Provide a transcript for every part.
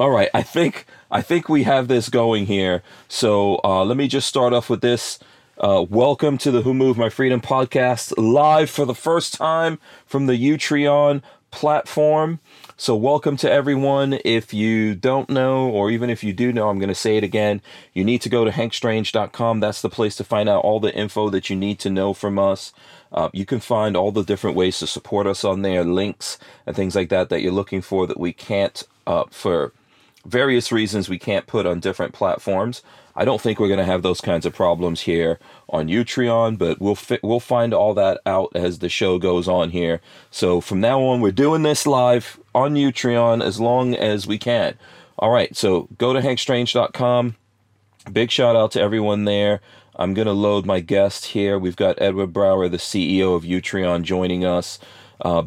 All right, I think I think we have this going here. So uh, let me just start off with this. Uh, welcome to the Who Moved My Freedom podcast, live for the first time from the Utreon platform. So, welcome to everyone. If you don't know, or even if you do know, I'm going to say it again. You need to go to hankstrange.com. That's the place to find out all the info that you need to know from us. Uh, you can find all the different ways to support us on there, links and things like that that you're looking for that we can't, uh, for various reasons, we can't put on different platforms. I don't think we're going to have those kinds of problems here on Utreon, but we'll fi- we'll find all that out as the show goes on here. So from now on, we're doing this live on Utreon as long as we can. All right, so go to hankstrange.com. Big shout out to everyone there. I'm going to load my guest here. We've got Edward Brower, the CEO of Utreon, joining us. Uh,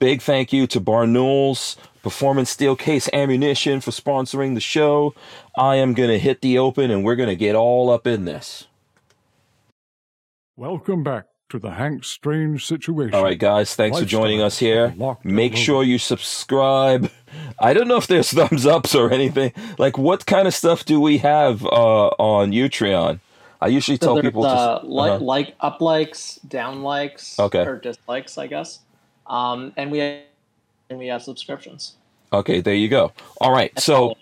big thank you to Barnaul's Performance Steel Case Ammunition for sponsoring the show. I am going to hit the open and we're going to get all up in this. Welcome back to the Hank Strange situation. All right, guys, thanks for joining us here. Make sure you subscribe. I don't know if there's thumbs ups or anything. Like, what kind of stuff do we have uh, on Utreon? I usually So tell there's, people uh, to like, uh-huh. like up likes, down likes, Okay. or dislikes, I guess. Um, and we have, and we have subscriptions. Okay, there you go. All right, so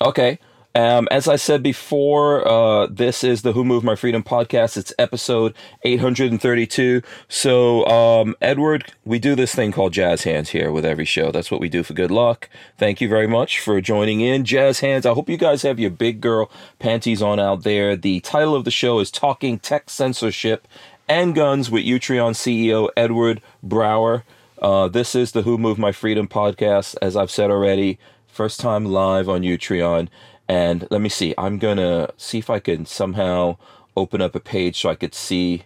okay. Um, as I said before, uh, this is the Who Moved My Freedom podcast. It's episode 832. So, um, Edward, we do this thing called Jazz Hands here with every show. That's what we do for good luck. Thank you very much for joining in. Jazz Hands, I hope you guys have your big girl panties on out there. The title of the show is Talking Tech Censorship and Guns with Utreon CEO Edward Brower. Uh, this is the Who Moved My Freedom podcast, as I've said already. First time live on Utreon. And let me see, I'm going to see if I can somehow open up a page so I could see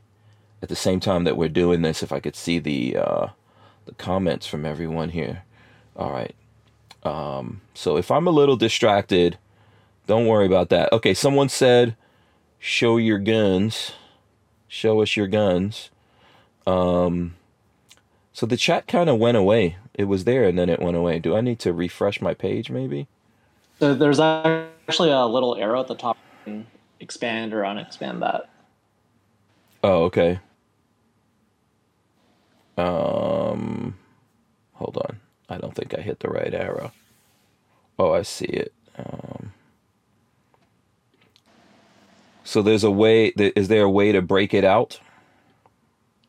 at the same time that we're doing this, if I could see the, uh, the comments from everyone here. All right. Um, so if I'm a little distracted, don't worry about that. Okay, someone said, show your guns. Show us your guns. Um, so the chat kind of went away. It was there and then it went away. Do I need to refresh my page maybe? So there's actually a little arrow at the top. Expand or unexpand that. Oh, okay. Um, hold on. I don't think I hit the right arrow. Oh, I see it. Um, so there's a way. Is there a way to break it out?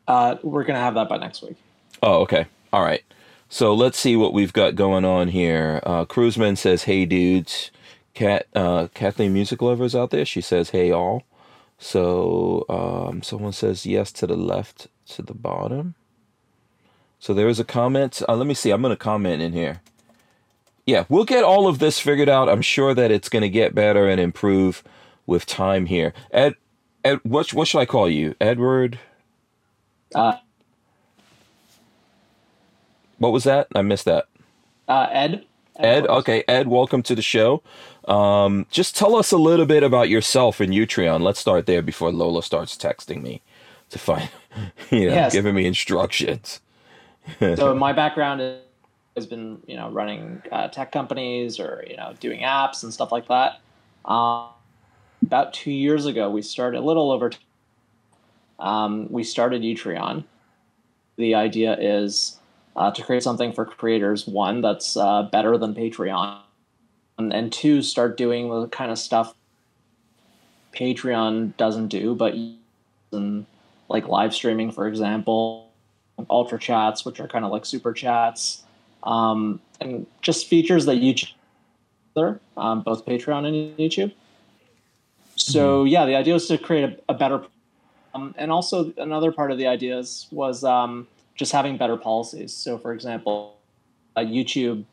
Uh, we're gonna have that by next week. Oh, okay. All right. So let's see what we've got going on here. Uh, Cruiseman says, "Hey, dudes." Cat, uh, Kathleen Music Lovers out there. She says, "Hey, all." So um, someone says yes to the left to the bottom. So there is a comment. Uh, let me see. I'm going to comment in here. Yeah, we'll get all of this figured out. I'm sure that it's going to get better and improve with time here. Ed, Ed, what what should I call you? Edward. Uh, What was that? I missed that. uh, Ed. Ed, okay, Ed, welcome to the show. Um, just tell us a little bit about yourself and Utreon. Let's start there before Lola starts texting me to find, you know, Yes. giving me instructions. so my background is- has been you know running uh, tech companies or you know doing apps and stuff like that um, about two years ago we started a little over t- um, we started utreon the idea is uh, to create something for creators one that's uh, better than patreon and, and two start doing the kind of stuff patreon doesn't do but and like live streaming for example ultra chats, which are kind of like super chats, um, and just features that YouTube, um, both Patreon and YouTube. So yeah, the idea was to create a, a better, um, and also another part of the ideas was um, just having better policies. So for example, uh, YouTube,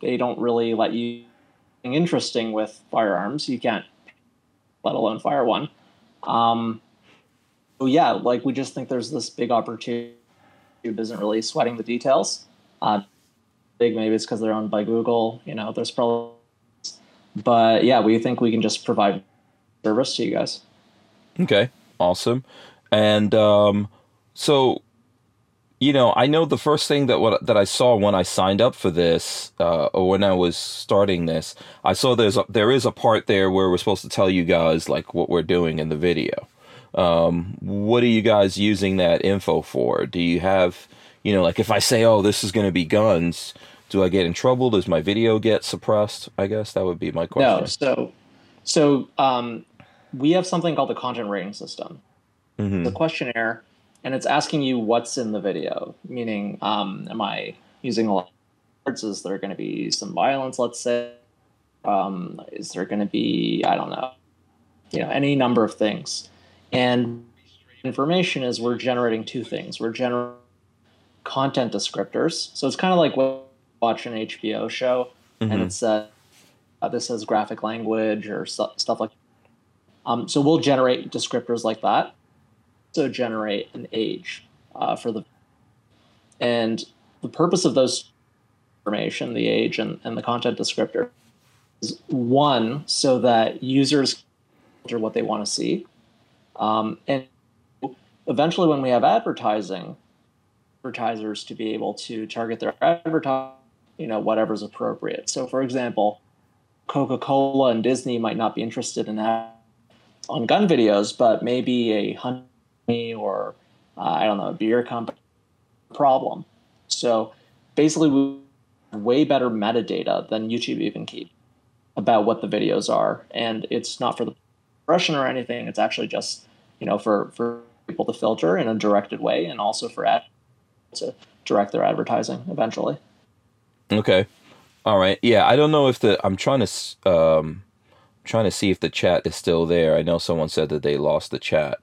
they don't really let you interesting with firearms. You can't, let alone fire one. Um, so yeah, like we just think there's this big opportunity. YouTube isn't really sweating the details. Uh, big maybe it's because they're owned by Google. You know, there's probably, but yeah, we think we can just provide service to you guys. Okay, awesome. And um, so you know, I know the first thing that what that I saw when I signed up for this, uh, or when I was starting this, I saw there's a, there is a part there where we're supposed to tell you guys like what we're doing in the video. Um, what are you guys using that info for? Do you have, you know, like if I say, oh, this is going to be guns, do I get in trouble? Does my video get suppressed? I guess that would be my question. No, so so um, we have something called the content rating system. Mhm. The questionnaire, and it's asking you what's in the video. Meaning, um, am I using a lot of words? Is there going to be some violence? Let's say, um, is there going to be I don't know, you know, any number of things. And information is we're generating two things. We're generating content descriptors. So it's kind of like watch an HBO show and Mhm. it says uh, this has graphic language or stu- stuff like. Um, so we'll generate descriptors like that. So generate an age uh, for the, and the purpose of those information, the age and, and the content descriptor, is one so that users filter what they want to see, um, and eventually when we have advertising, advertisers to be able to target their advertising, you know, whatever's appropriate. So, for example, Coca Cola and Disney might not be interested in that on gun videos, but maybe a honey or uh, I don't know, a beer company problem. So, basically, we have way better metadata than YouTube even keep about what the videos are, and it's not for the impression or anything. It's actually just you know for for people to filter in a directed way, and also for ad to direct their advertising eventually. Okay. All right. Yeah, I don't know if the I'm trying to um trying to see if the chat is still there. I know someone said that they lost the chat.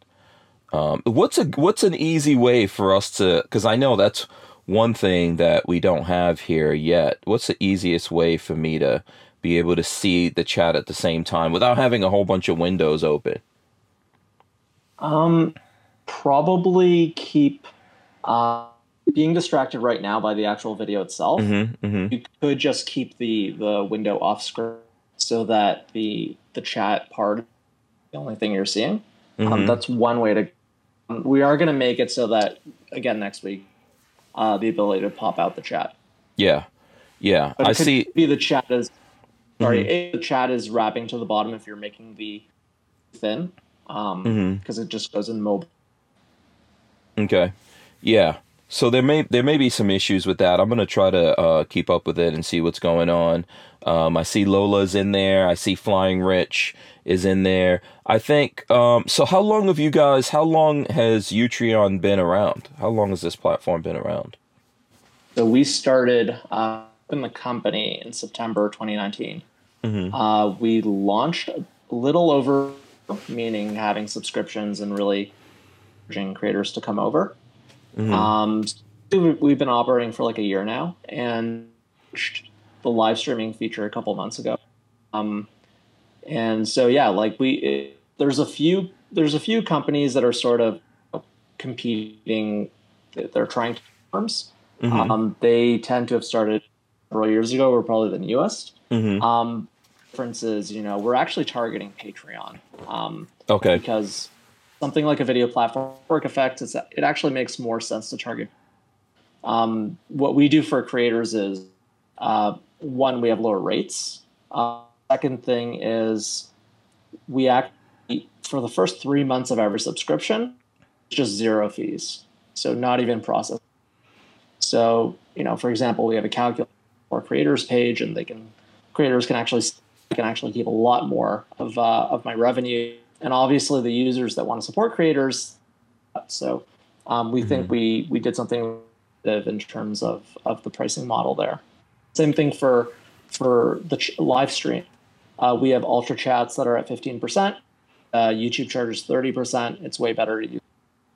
Um what's a what's an easy way for us to cuz I know that's one thing that we don't have here yet. What's the easiest way for me to be able to see the chat at the same time without having a whole bunch of windows open? Um, probably keep uh, being distracted right now by the actual video itself. Mhm. Mhm. You could just keep the the window off screen so that the the chat part the only thing you're seeing. Um, Mhm. that's one way to. We are going to make it so that again next week, uh, the ability to pop out the chat. Yeah. Yeah. I could see Be the chat is sorry. Mm-hmm. the chat is wrapping to the bottom if you're making the thin, um, because Mhm. it just goes in mobile. Okay. Yeah. So there may there may be some issues with that. I'm gonna try to uh, keep up with it and see what's going on. Um, I see Lola's in there. I see Flying Rich is in there. I think. Um, so how long have you guys? How long has Utreon been around? How long has this platform been around? So we started uh, in the company in September 2019. Mhm. Uh, we launched a little over, meaning having subscriptions and really urging creators to come over. Mhm. Um, we- we've been operating for like a year now, and the live streaming feature a couple months ago. Um, and so yeah, like we, it, there's a few there's a few companies that are sort of competing. They're trying to terms. Mhm. Um, they tend to have started several years ago. We're probably the newest. Mhm. Um, difference is, you know, we're actually targeting Patreon um, Okay. because something like a video platform, work effects, it's, it actually makes more sense to target. Um, what we do for creators is uh, one, we have lower rates. Uh, second thing is we act for the first three months of every subscription, just zero fees. So not even process. So, you know, for example, we have a calculator or creators page and they can creators can actually can actually keep a lot more of uh, of my revenue and obviously the users that want to support creators so um, we think we we did something in terms of of the pricing model there same thing for for the ch- live stream uh, we have ultra chats that are at 15% uh, youtube charges 30% it's way better to use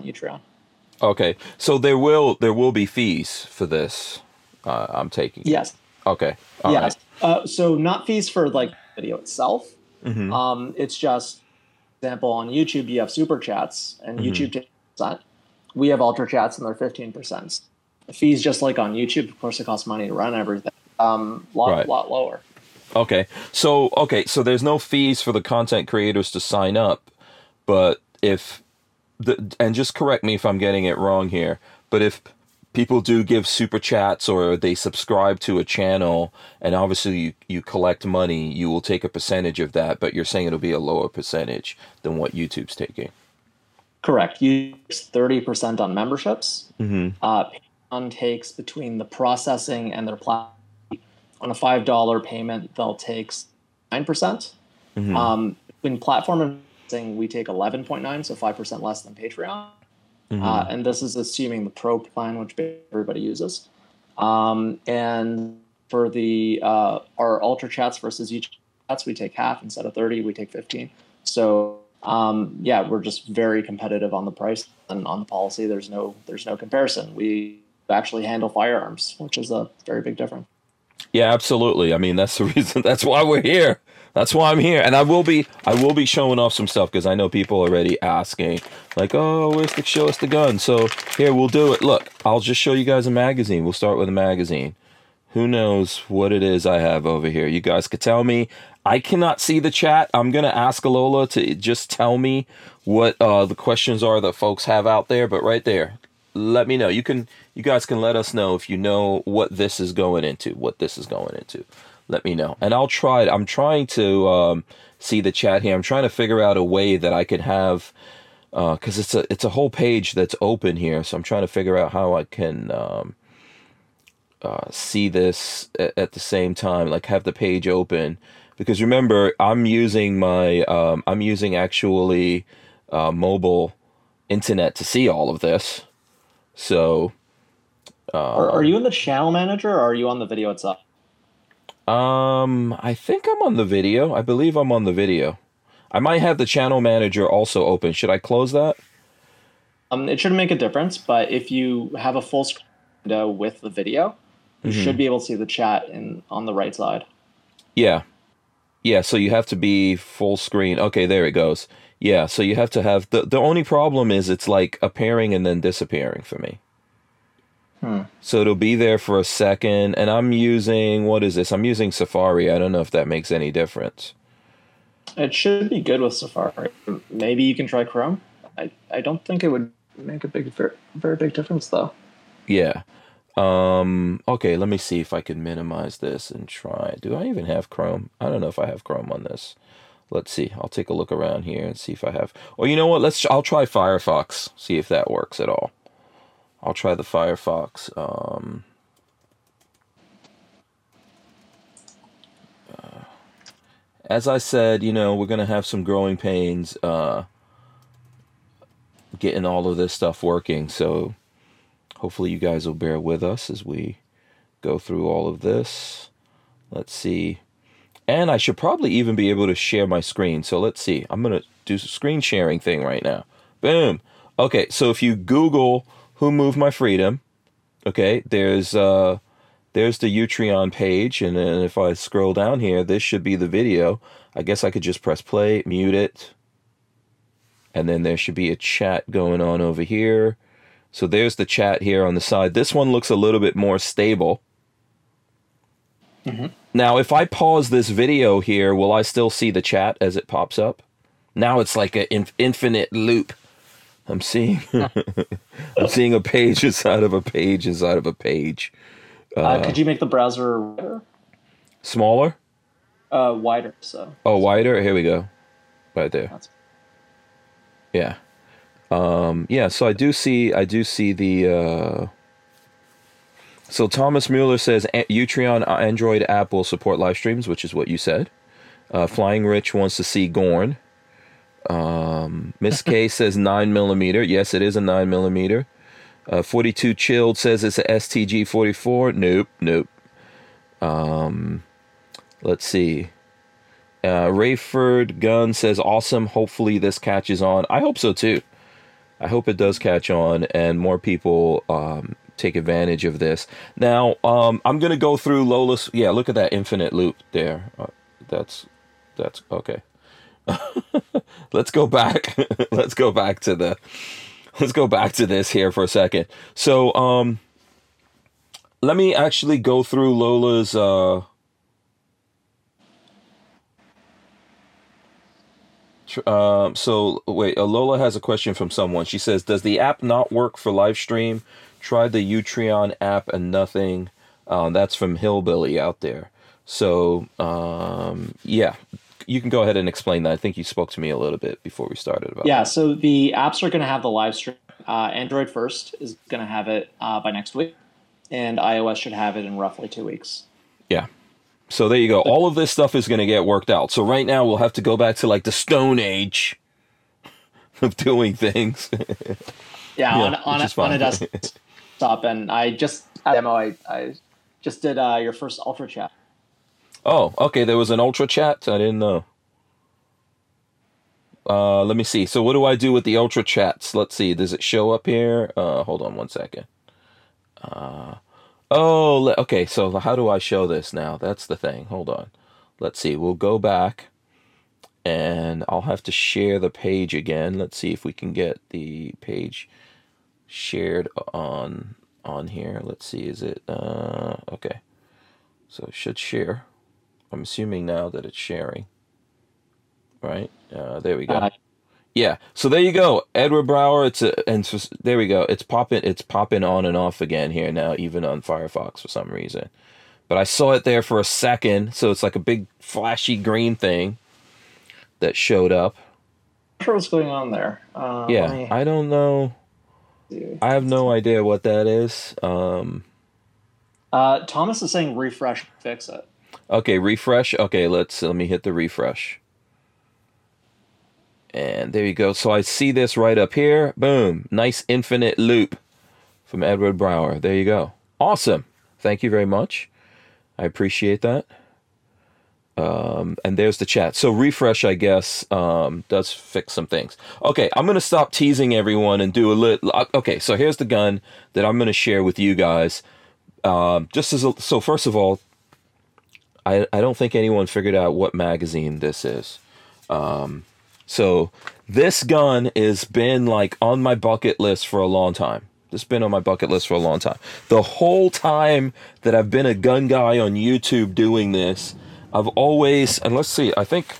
Utreon. Okay. So there will there will be fees for this. Uh, I'm taking. yes Okay. All yes right. uh, so not fees for like video itself Mhm. Um, it's just, example, on YouTube you have super chats, and Mm-hmm. YouTube takes percent. We have ultra chats, and they're fifteen percent. The fees, just like on YouTube, of course, it costs money to run everything. Um, lot Right. lot lower. Okay. So okay, so there's no fees for the content creators to sign up, but if the and just correct me if I'm getting it wrong here, but if people do give super chats or they subscribe to a channel and obviously you, you collect money you will take a percentage of that but you're saying it'll be a lower percentage than what youtube's taking Correct. You use 30% on memberships. mm-hmm. Uh, Patreon takes between the processing and their platform. On a $5 payment, they'll take 9%. percent Mhm. Um, in platform investing, we take 11.9, so 5% less than Patreon. Mm-hmm. Uh, and this is assuming the pro plan, which everybody uses. Um, and for the uh, our ultra chats versus each chats, we take half instead of 30, we take 15. So um, yeah, we're just very competitive on the price and on the policy. There's no there's no comparison. We actually handle firearms, which is a very big difference. Yeah, absolutely. I mean, that's the reason. That's why we're here. That's why I'm here, and I will be. I will be showing off some stuff because I know people already asking, like, "Oh, where's the show us the gun?" So here, we'll do it. Look, I'll just show you guys a magazine. We'll start with a magazine. Who knows what it is I have over here? You guys could tell me. I cannot see the chat. I'm gonna ask Alola to just tell me what uh, the questions are that folks have out there. But right there, let me know. You can. You guys can let us know if you know what this is going into. What this is going into. Let me know, and I'll try. it. I'm trying to um, see the chat here. I'm trying to figure out a way that I could have because it's a it's a whole page that's open here. So I'm trying to figure out how I can. Um, uh, see this at, at the same time, like have the page open. Because remember, I'm using my um, I'm using actually uh, mobile internet to see all of this. So are, are you in the channel manager or are you on the video itself? Um, I think I'm on the video. I believe I'm on the video. I might have the channel manager also open. Should I close that? Um, it shouldn't make a difference, but if you have a full screen window with the video, you should be able to see the chat in on the right side. Yeah. Yeah, so you have to be full screen. Okay, there it goes. Yeah, so you have to have the the only problem is it's like appearing and then disappearing for me. Hmm. So it'll be there for a second and I'm using what is this? I'm using Safari. I don't know if that makes any difference. It should be good with Safari. Maybe you can try Chrome. I, I don't think it would make a big very, very big difference though. Yeah. Um okay, let me see if I can minimize this and try. Do I even have Chrome? I don't know if I have Chrome on this. Let's see. I'll take a look around here and see if I have. Or you know what? Let's. I'll try Firefox. See if that works at all. I'll try the Firefox. Um, uh, as I said, you know, we're gonna have some growing pains uh, getting all of this stuff working. So hopefully, you guys will bear with us as we go through all of this. Let's see. And I should probably even be able to share my screen. So let's see. I'm going to do screen sharing thing right now. Boom. Okay, so if you Google who moved my freedom, okay, there's uh there's the Utreon page and then if I scroll down here, this should be the video. I guess I could just press play, mute it. And then there should be a chat going on over here. So there's the chat here on the side. This one looks a little bit more stable. Now, if I pause this video here, will I still see the chat as it pops up? Now it's like an inf- infinite loop. I'm seeing, I'm seeing a page inside of a page inside of a page. Uh, could you make the browser wider? Smaller? Uh, wider. So Oh, wider. Here we go. Right there. that's Yeah. Um, yeah, so I do see I do see the uh so Thomas Mueller says "A- Utreon Android app will support live streams, which is what you said. Uh, Flying Rich wants to see Gorn. Um, Miss K says nine millimeter. Yes, it is a nine millimeter. Uh, Forty two chilled says it's a STG forty four. Nope, nope. Um, let's see. Uh, Rayford Gunn says awesome. Hopefully this catches on. I hope so too. I hope it does catch on and more people um, take advantage of this. Now, um, I'm gonna go through Lola's. Yeah, look at that infinite loop there. Uh, that's that's okay. let's go back. let's go back to the. Let's go back to this here for a second. So, um, let me actually go through Lola's. Uh, um, so wait, uh, Lola has a question from someone. She says, "Does the app not work for live stream Tried the Utreon app and nothing. Um, that's from Hillbilly out there. So um, yeah, you can go ahead and explain that. I think you spoke to me a little bit before we started about. Yeah, so the apps are going to have the live stream. Uh, Android first is going to have it uh, by next week, and iOS should have it in roughly two weeks. Yeah. So there you go. All of this stuff is going to get worked out. So right now we'll have to go back to like the Stone Age of doing things. Yeah, Yeah, on, on, a, on a desktop, and I just demo. I, I just did uh, your first Ultra Chat. Oh, okay. There was an Ultra Chat. I didn't know. Uh, let me see. So what do I do with the Ultra Chats? Let's see. Does it show up here? Uh, hold on one second. Uh, oh, okay. So how do I show this now? That's the thing. Hold on. Let's see. We'll go back and I'll have to share the page again. Let's see if we can get the page shared on on here. Let's see. Is it uh okay. So it should share. I'm assuming now that it's sharing. Right? Uh, there we go. Uh, Yeah. So there you go, Edward Brower. It's a, and so, there we go. It's popping. It's popping on and off again here now, even on Firefox for some reason. But I saw it there for a second, so it's like a big flashy green thing that showed up. not sure what's going on there. Uh, Yeah, me I don't know. I have no idea what that is. Um, Uh, Thomas is saying refresh, fix it. Okay, refresh. Okay, let's let me hit the refresh. And there you go. So I see this right up here. Boom. Nice infinite loop from Edward Brower. There you go. Awesome. Thank you very much. I appreciate that. Um, and there's the chat. So refresh, I guess, um, does fix some things. Okay, I'm gonna stop teasing everyone and do a little. Okay, so here's the gun that I'm gonna share with you guys. Um, just as a, so, first of all, I I don't think anyone figured out what magazine this is. Um, so this gun has been like on my bucket list for a long time. Has been on my bucket list for a long time. The whole time that I've been a gun guy on YouTube doing this, I've always and let's see, I think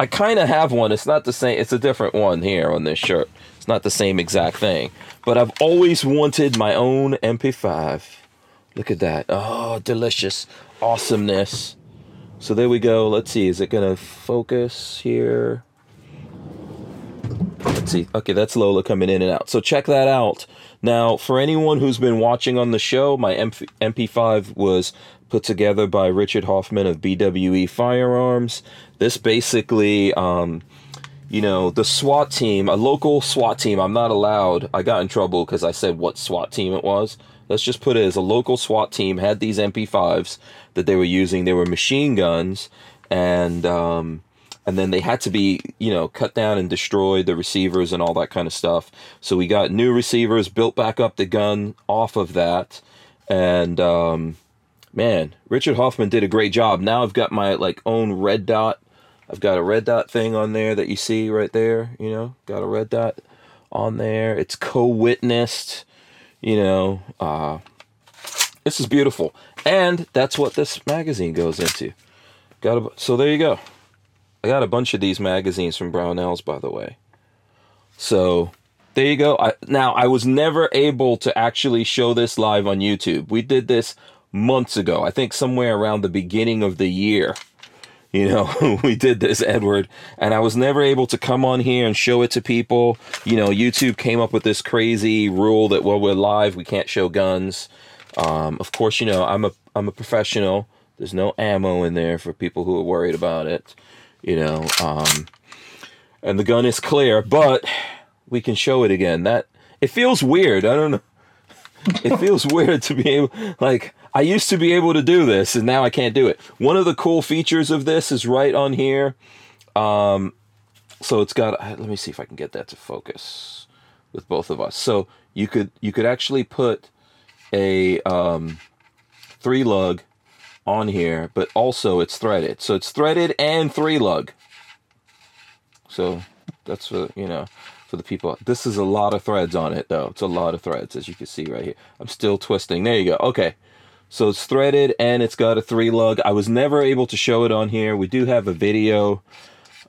I kind of have one. It's not the same. It's a different one here on this shirt. It's not the same exact thing. But I've always wanted my own MP5. Look at that. Oh, delicious. Awesomeness. So there we go. Let's see. Is it going to focus here? Let's see. Okay, that's Lola coming in and out. So check that out. Now, for anyone who's been watching on the show, my MP- MP5 was put together by Richard Hoffman of BWE Firearms. This basically, um, you know, the SWAT team, a local SWAT team, I'm not allowed. I got in trouble because I said what SWAT team it was. Let's just put it as a local SWAT team had these MP5s that they were using. They were machine guns, and um, and then they had to be you know cut down and destroyed the receivers and all that kind of stuff. So we got new receivers built back up the gun off of that and um, man richard hoffman did a great job. Now i've got my like own red dot. I've got a red dot thing on there that you see right there you know? Got a red dot on there. It's co-witnessed you know uh, this is beautiful and that's what this magazine goes into got a, so there you go I got a bunch of these magazines from Brownells, by the way. So there you go. I, now I was never able to actually show this live on YouTube. We did this months ago. I think somewhere around the beginning of the year. You know, we did this, Edward, and I was never able to come on here and show it to people. You know, YouTube came up with this crazy rule that while we're live, we can't show guns. Um, of course, you know, I'm a I'm a professional. There's no ammo in there for people who are worried about it you know um and the gun is clear but we can show it again that it feels weird i don't know it feels weird to be able like i used to be able to do this and now i can't do it one of the cool features of this is right on here um so it's got let me see if i can get that to focus with both of us so you could you could actually put a um three lug on here, but also it's threaded. So it's threaded and three lug. So that's what you know for the people. This is a lot of threads on it though. It's a lot of threads as you can see right here. I'm still twisting. There you go. Okay. So it's threaded and it's got a three lug. I was never able to show it on here. We do have a video,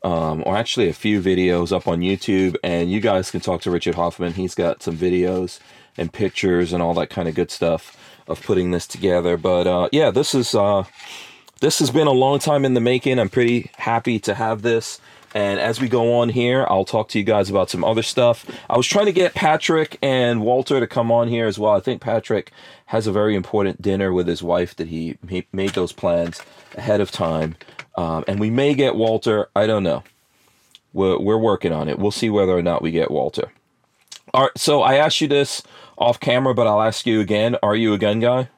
um, or actually a few videos up on YouTube, and you guys can talk to Richard Hoffman. He's got some videos and pictures and all that kind of good stuff of putting this together. But uh, yeah, this is uh, this has been a long time in the making. I'm pretty happy to have this. And as we go on here, I'll talk to you guys about some other stuff. I was trying to get Patrick and Walter to come on here as well. I think Patrick has a very important dinner with his wife that he, made those plans ahead of time. Um, and we may get Walter. I don't know. We're, we're working on it. We'll see whether or not we get Walter. All right. So I asked you this off camera, but I'll ask you again. Are you a gun guy?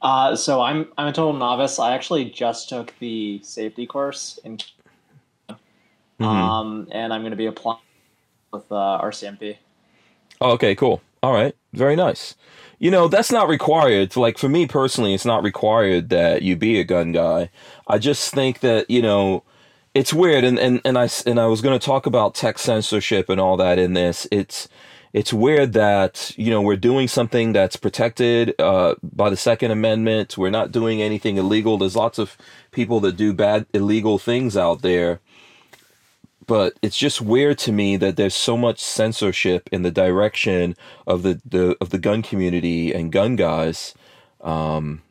Uh, so I'm I'm a total novice. I actually just took the safety course in, Mm-hmm. um, and I'm going to be applying with uh, RCMP. Oh, okay, cool. All right, very nice. You know, that's not required. Like for me personally, it's not required that you be a gun guy. I just think that you know, it's weird. And and and I and I was going to talk about tech censorship and all that in this. It's it's weird that you know we're doing something that's protected uh, by the Second Amendment. We're not doing anything illegal. There's lots of people that do bad illegal things out there but it's just weird to me that there's so much censorship in the direction of the, the of the gun community and gun guys um,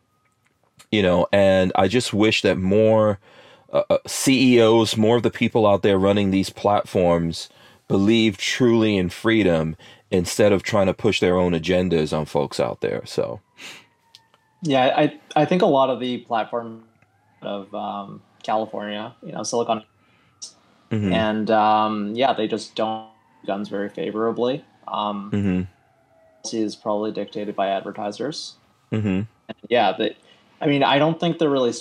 you know and i just wish that more uh, uh ceos more of the people out there running these platforms believe truly in freedom instead of trying to push their own agendas on folks out there so. Yeah, I I think a lot of the platform of um, California, you know, Silicon, mhm, and um, yeah, they just don't guns very favorably. Um, mhm, is probably dictated by advertisers. mhm, Yeah, but I mean, I don't think they're really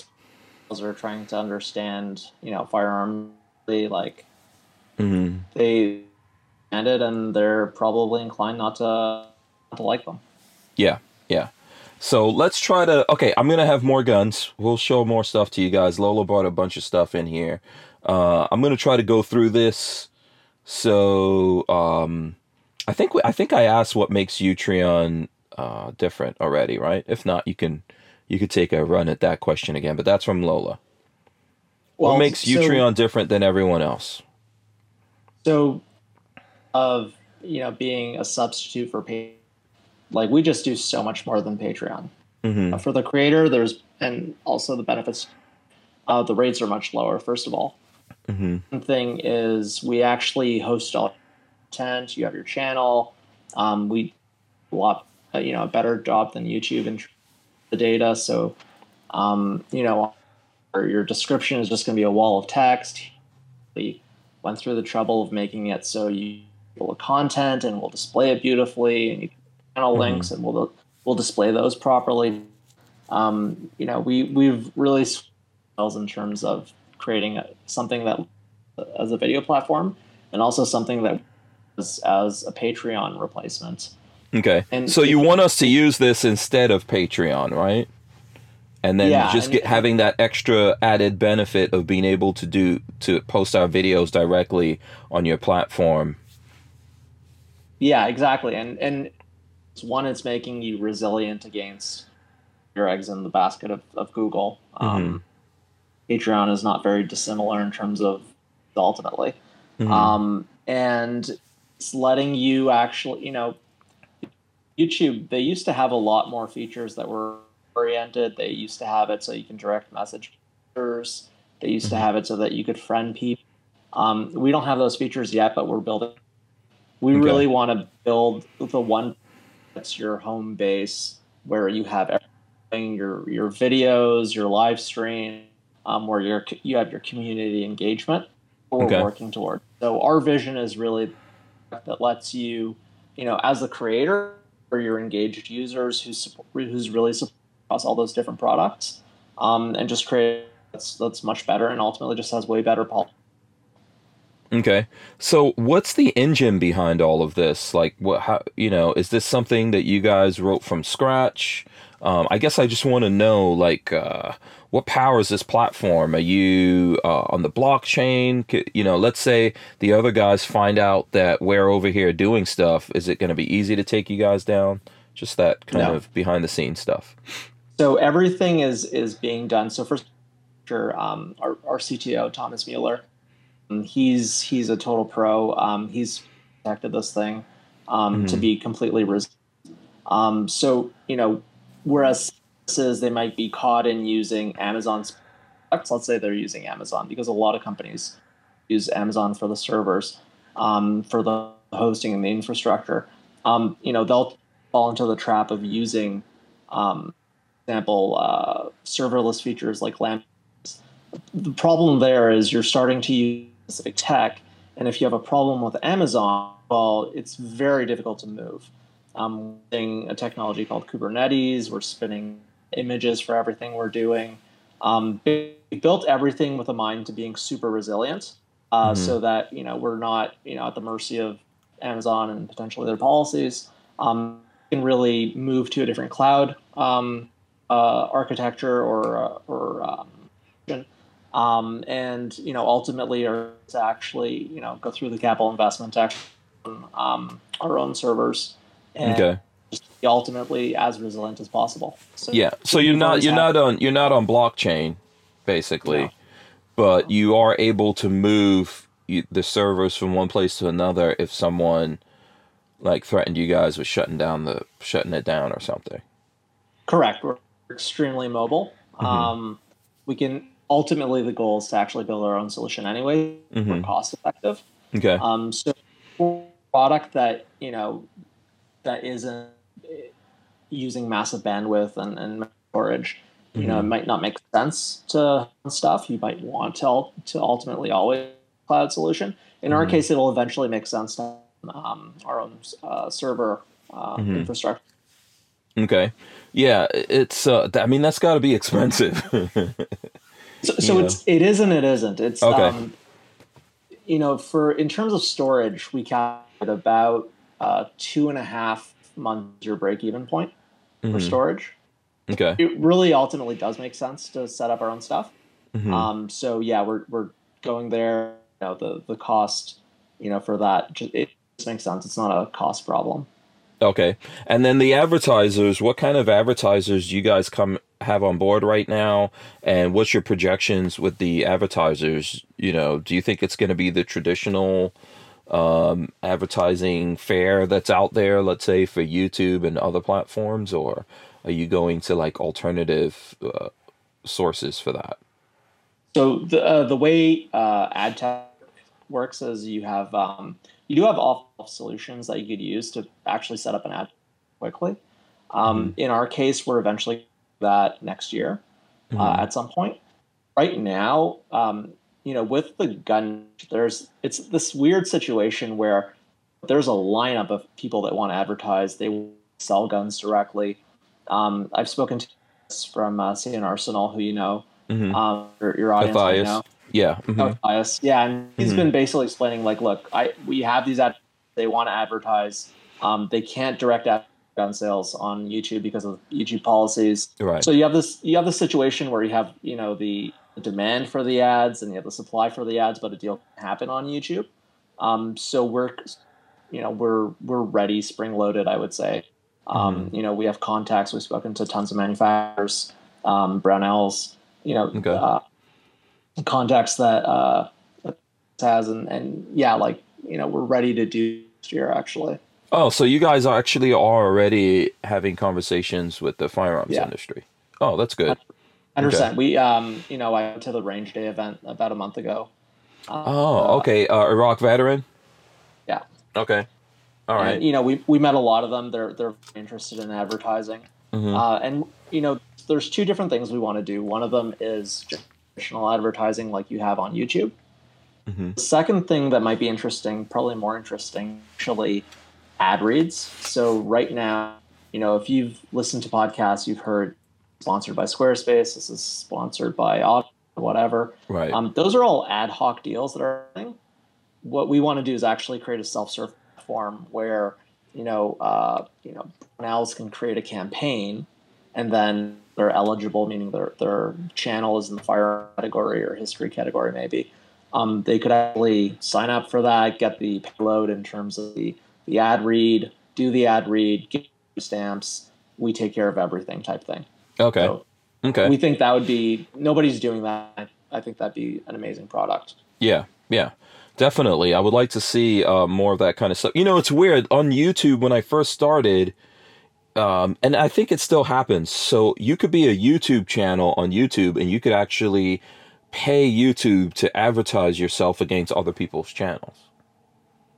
are trying to understand, you know, firearms. They like mhm. they and it, and they're probably inclined not to not to like them. Yeah, yeah. So let's try to. Okay, I'm gonna have more guns. We'll show more stuff to you guys. Lola brought a bunch of stuff in here. Uh, I'm gonna try to go through this. So um, I think we, I think I asked what makes Utreon uh, different already, right? If not, you can you could take a run at that question again. But that's from Lola. what makes so- Utreon different than everyone else? So, of you know, being a substitute for pay, like we just do so much more than Patreon. hmm For the creator, there's and also the benefits. Uh, the rates are much lower. First of all, hmm One thing is we actually host all content. You have your channel. Um, we a lot, uh, you know, a better job than YouTube in the data. So, um, you know, your description is just going to be a wall of text. We went through the trouble of making it so you pull the content and we'll display it beautifully, and you channel Mhm. links and we'll we'll display those properly. Um, you know, we we've really ourselves in terms of creating something that as a video platform and also something that as, as a Patreon replacement. Okay. And so you want us to use this instead of Patreon, right? And then Yeah, just and- get having that extra added benefit of being able to do to post our videos directly on your platform. Yeah, exactly. And and it's one, it's making you resilient against your eggs in the basket of, of Google. Um, Patreon is not very dissimilar in terms of ultimately. Mhm. Um, and it's letting you actually, you know, YouTube, they used to have a lot more features that were oriented. They used to have it so you can direct message. users. They used to Mhm. have it so that you could friend people. Um, we don't have those features yet, but we're building. We Okay. really want to build the one that's your home base where you have everything your your videos, your live stream, um, where you're, you have your community engagement. What Okay. We're working toward. So our vision is really that lets you, you know, as a creator or your engaged users who support, who's really support across all those different products, um, and just create that's that's much better and ultimately just has way better policy. Okay. So what's the engine behind all of this? Like what how you know, is this something that you guys wrote from scratch? Um, I guess I just want to know like uh, what powers this platform? Are you uh, on the blockchain? You know, let's say the other guys find out that we're over here doing stuff. Is it going to be easy to take you guys down? Just that kind No. of behind the scenes stuff. So everything is is being done. So first, sure, um, our our CTO Thomas Mueller, um, he's he's a total pro. Um, he's protected this thing um, to Mhm. be completely resilient. Um, so you know, whereas they might be caught in using Amazon's products. Let's say they're using Amazon because a lot of companies use Amazon for the servers, um, for the hosting and the infrastructure. Um, you know, they'll fall into the trap of using, um, example, uh, serverless features like Lambda. The problem there is you're starting to use specific tech, and if you have a problem with Amazon, well, it's very difficult to move. Um, using a technology called Kubernetes, we're spinning images for everything we're doing. Um, we built everything with a mind to being super resilient, uh, mm-hmm. so that you know we're not you know at the mercy of Amazon and potentially their policies. Um, can really move to a different cloud um, uh, architecture or uh, or um, um, and you know ultimately are to actually you know go through the capital investment to actually um, our own servers and okay. Just be ultimately as resilient as possible. So yeah, so you're not you're not on you're not on blockchain basically, no. but you are able to move the servers from one place to another if someone like threatened you guys with shutting down the shutting it down or something. Correct. We're extremely mobile. Mm-hmm. Um, we can ultimately the goal is to actually build our own solution anyway. Mm-hmm. We're cost effective. Okay. Um, so product that you know that isn't using massive bandwidth and, and storage, you mm-hmm. know, it mm-hmm. might not make sense to stuff. You might want to to ultimately always cloud solution. In our mm-hmm. case, it'll eventually make sense to um, our own uh, server uh, mm-hmm. infrastructure. Okay, yeah, it's. Uh, I mean, that's got to be expensive. so, so it's it is and it isn't. It's okay. Um, you know, for in terms of storage, we calculate about uh, two and a half months your break even point mm-hmm. for storage. Okay. It really ultimately does make sense to set up our own stuff. Mm-hmm. Um, so yeah, we're we're going there. You know, the the cost, you know, for that it just makes sense. It's not a cost problem. Okay. And then the advertisers, what kind of advertisers do you guys come have on board right now? And what's your projections with the advertisers? You know, do you think it's going to be the traditional um, advertising fair that's out there, let's say for YouTube and other platforms, or are you going to like alternative uh, sources for that? So the uh, the way uh, ad tech works is you have um, you do have off solutions that you could use to actually set up an ad quickly. Um, mm-hmm. In our case, we're eventually that next year uh, mm-hmm. uh, at some point. Right now, um, you know, with the gun, there's it's this weird situation where there's a lineup of people that want to advertise. They sell guns directly. Um, I've spoken to from uh, C&Rsenal, who you know, mm-hmm. um, your, your audience, you know. Yeah. Mm-hmm. Yeah, and he's mm-hmm. been basically explaining like, look, I we have these ad they want to advertise. Um, they can't direct ad gun sales on YouTube because of YouTube policies. Right. So you have this you have this situation where you have you know the, the demand for the ads and you have the supply for the ads, but a deal can happen on YouTube. Um, so we're you know we're we're ready, spring loaded, I would say. Um, mm-hmm. You know we have contacts. We've spoken to tons of manufacturers, um, Brownells. You know, okay. uh, contacts that uh, has, and, and yeah, like you know, we're ready to do this year actually. Oh, so you guys are actually are already having conversations with the firearms yeah. industry. Oh, that's good. Hundred percent. We, um, you know, I went to the Range Day event about a month ago. Uh, oh, okay. Uh, Iraq veteran. Yeah. Okay. All right. And, you know, we we met a lot of them. They're they're interested in advertising, mm-hmm. uh, and you know, there's two different things we want to do. One of them is traditional advertising, like you have on YouTube. Mm-hmm. The second thing that might be interesting, probably more interesting, actually, ad reads. So right now, you know, if you've listened to podcasts, you've heard sponsored by Squarespace. This is sponsored by Auto, whatever. Right. Um, those are all ad hoc deals that are. What we want to do is actually create a self-serve platform where you know, uh, you know, Brownells can create a campaign, and then they're eligible, meaning their their channel is in the fire category or history category, maybe um, they could actually sign up for that, get the payload in terms of the, the ad read, do the ad read, get stamps. We take care of everything type thing. Okay. So okay. We think that would be, nobody's doing that. I think that'd be an amazing product. Yeah. Yeah. Definitely. I would like to see uh, more of that kind of stuff. You know, it's weird. On YouTube, when I first started, um, and I think it still happens. So you could be a YouTube channel on YouTube, and you could actually pay YouTube to advertise yourself against other people's channels.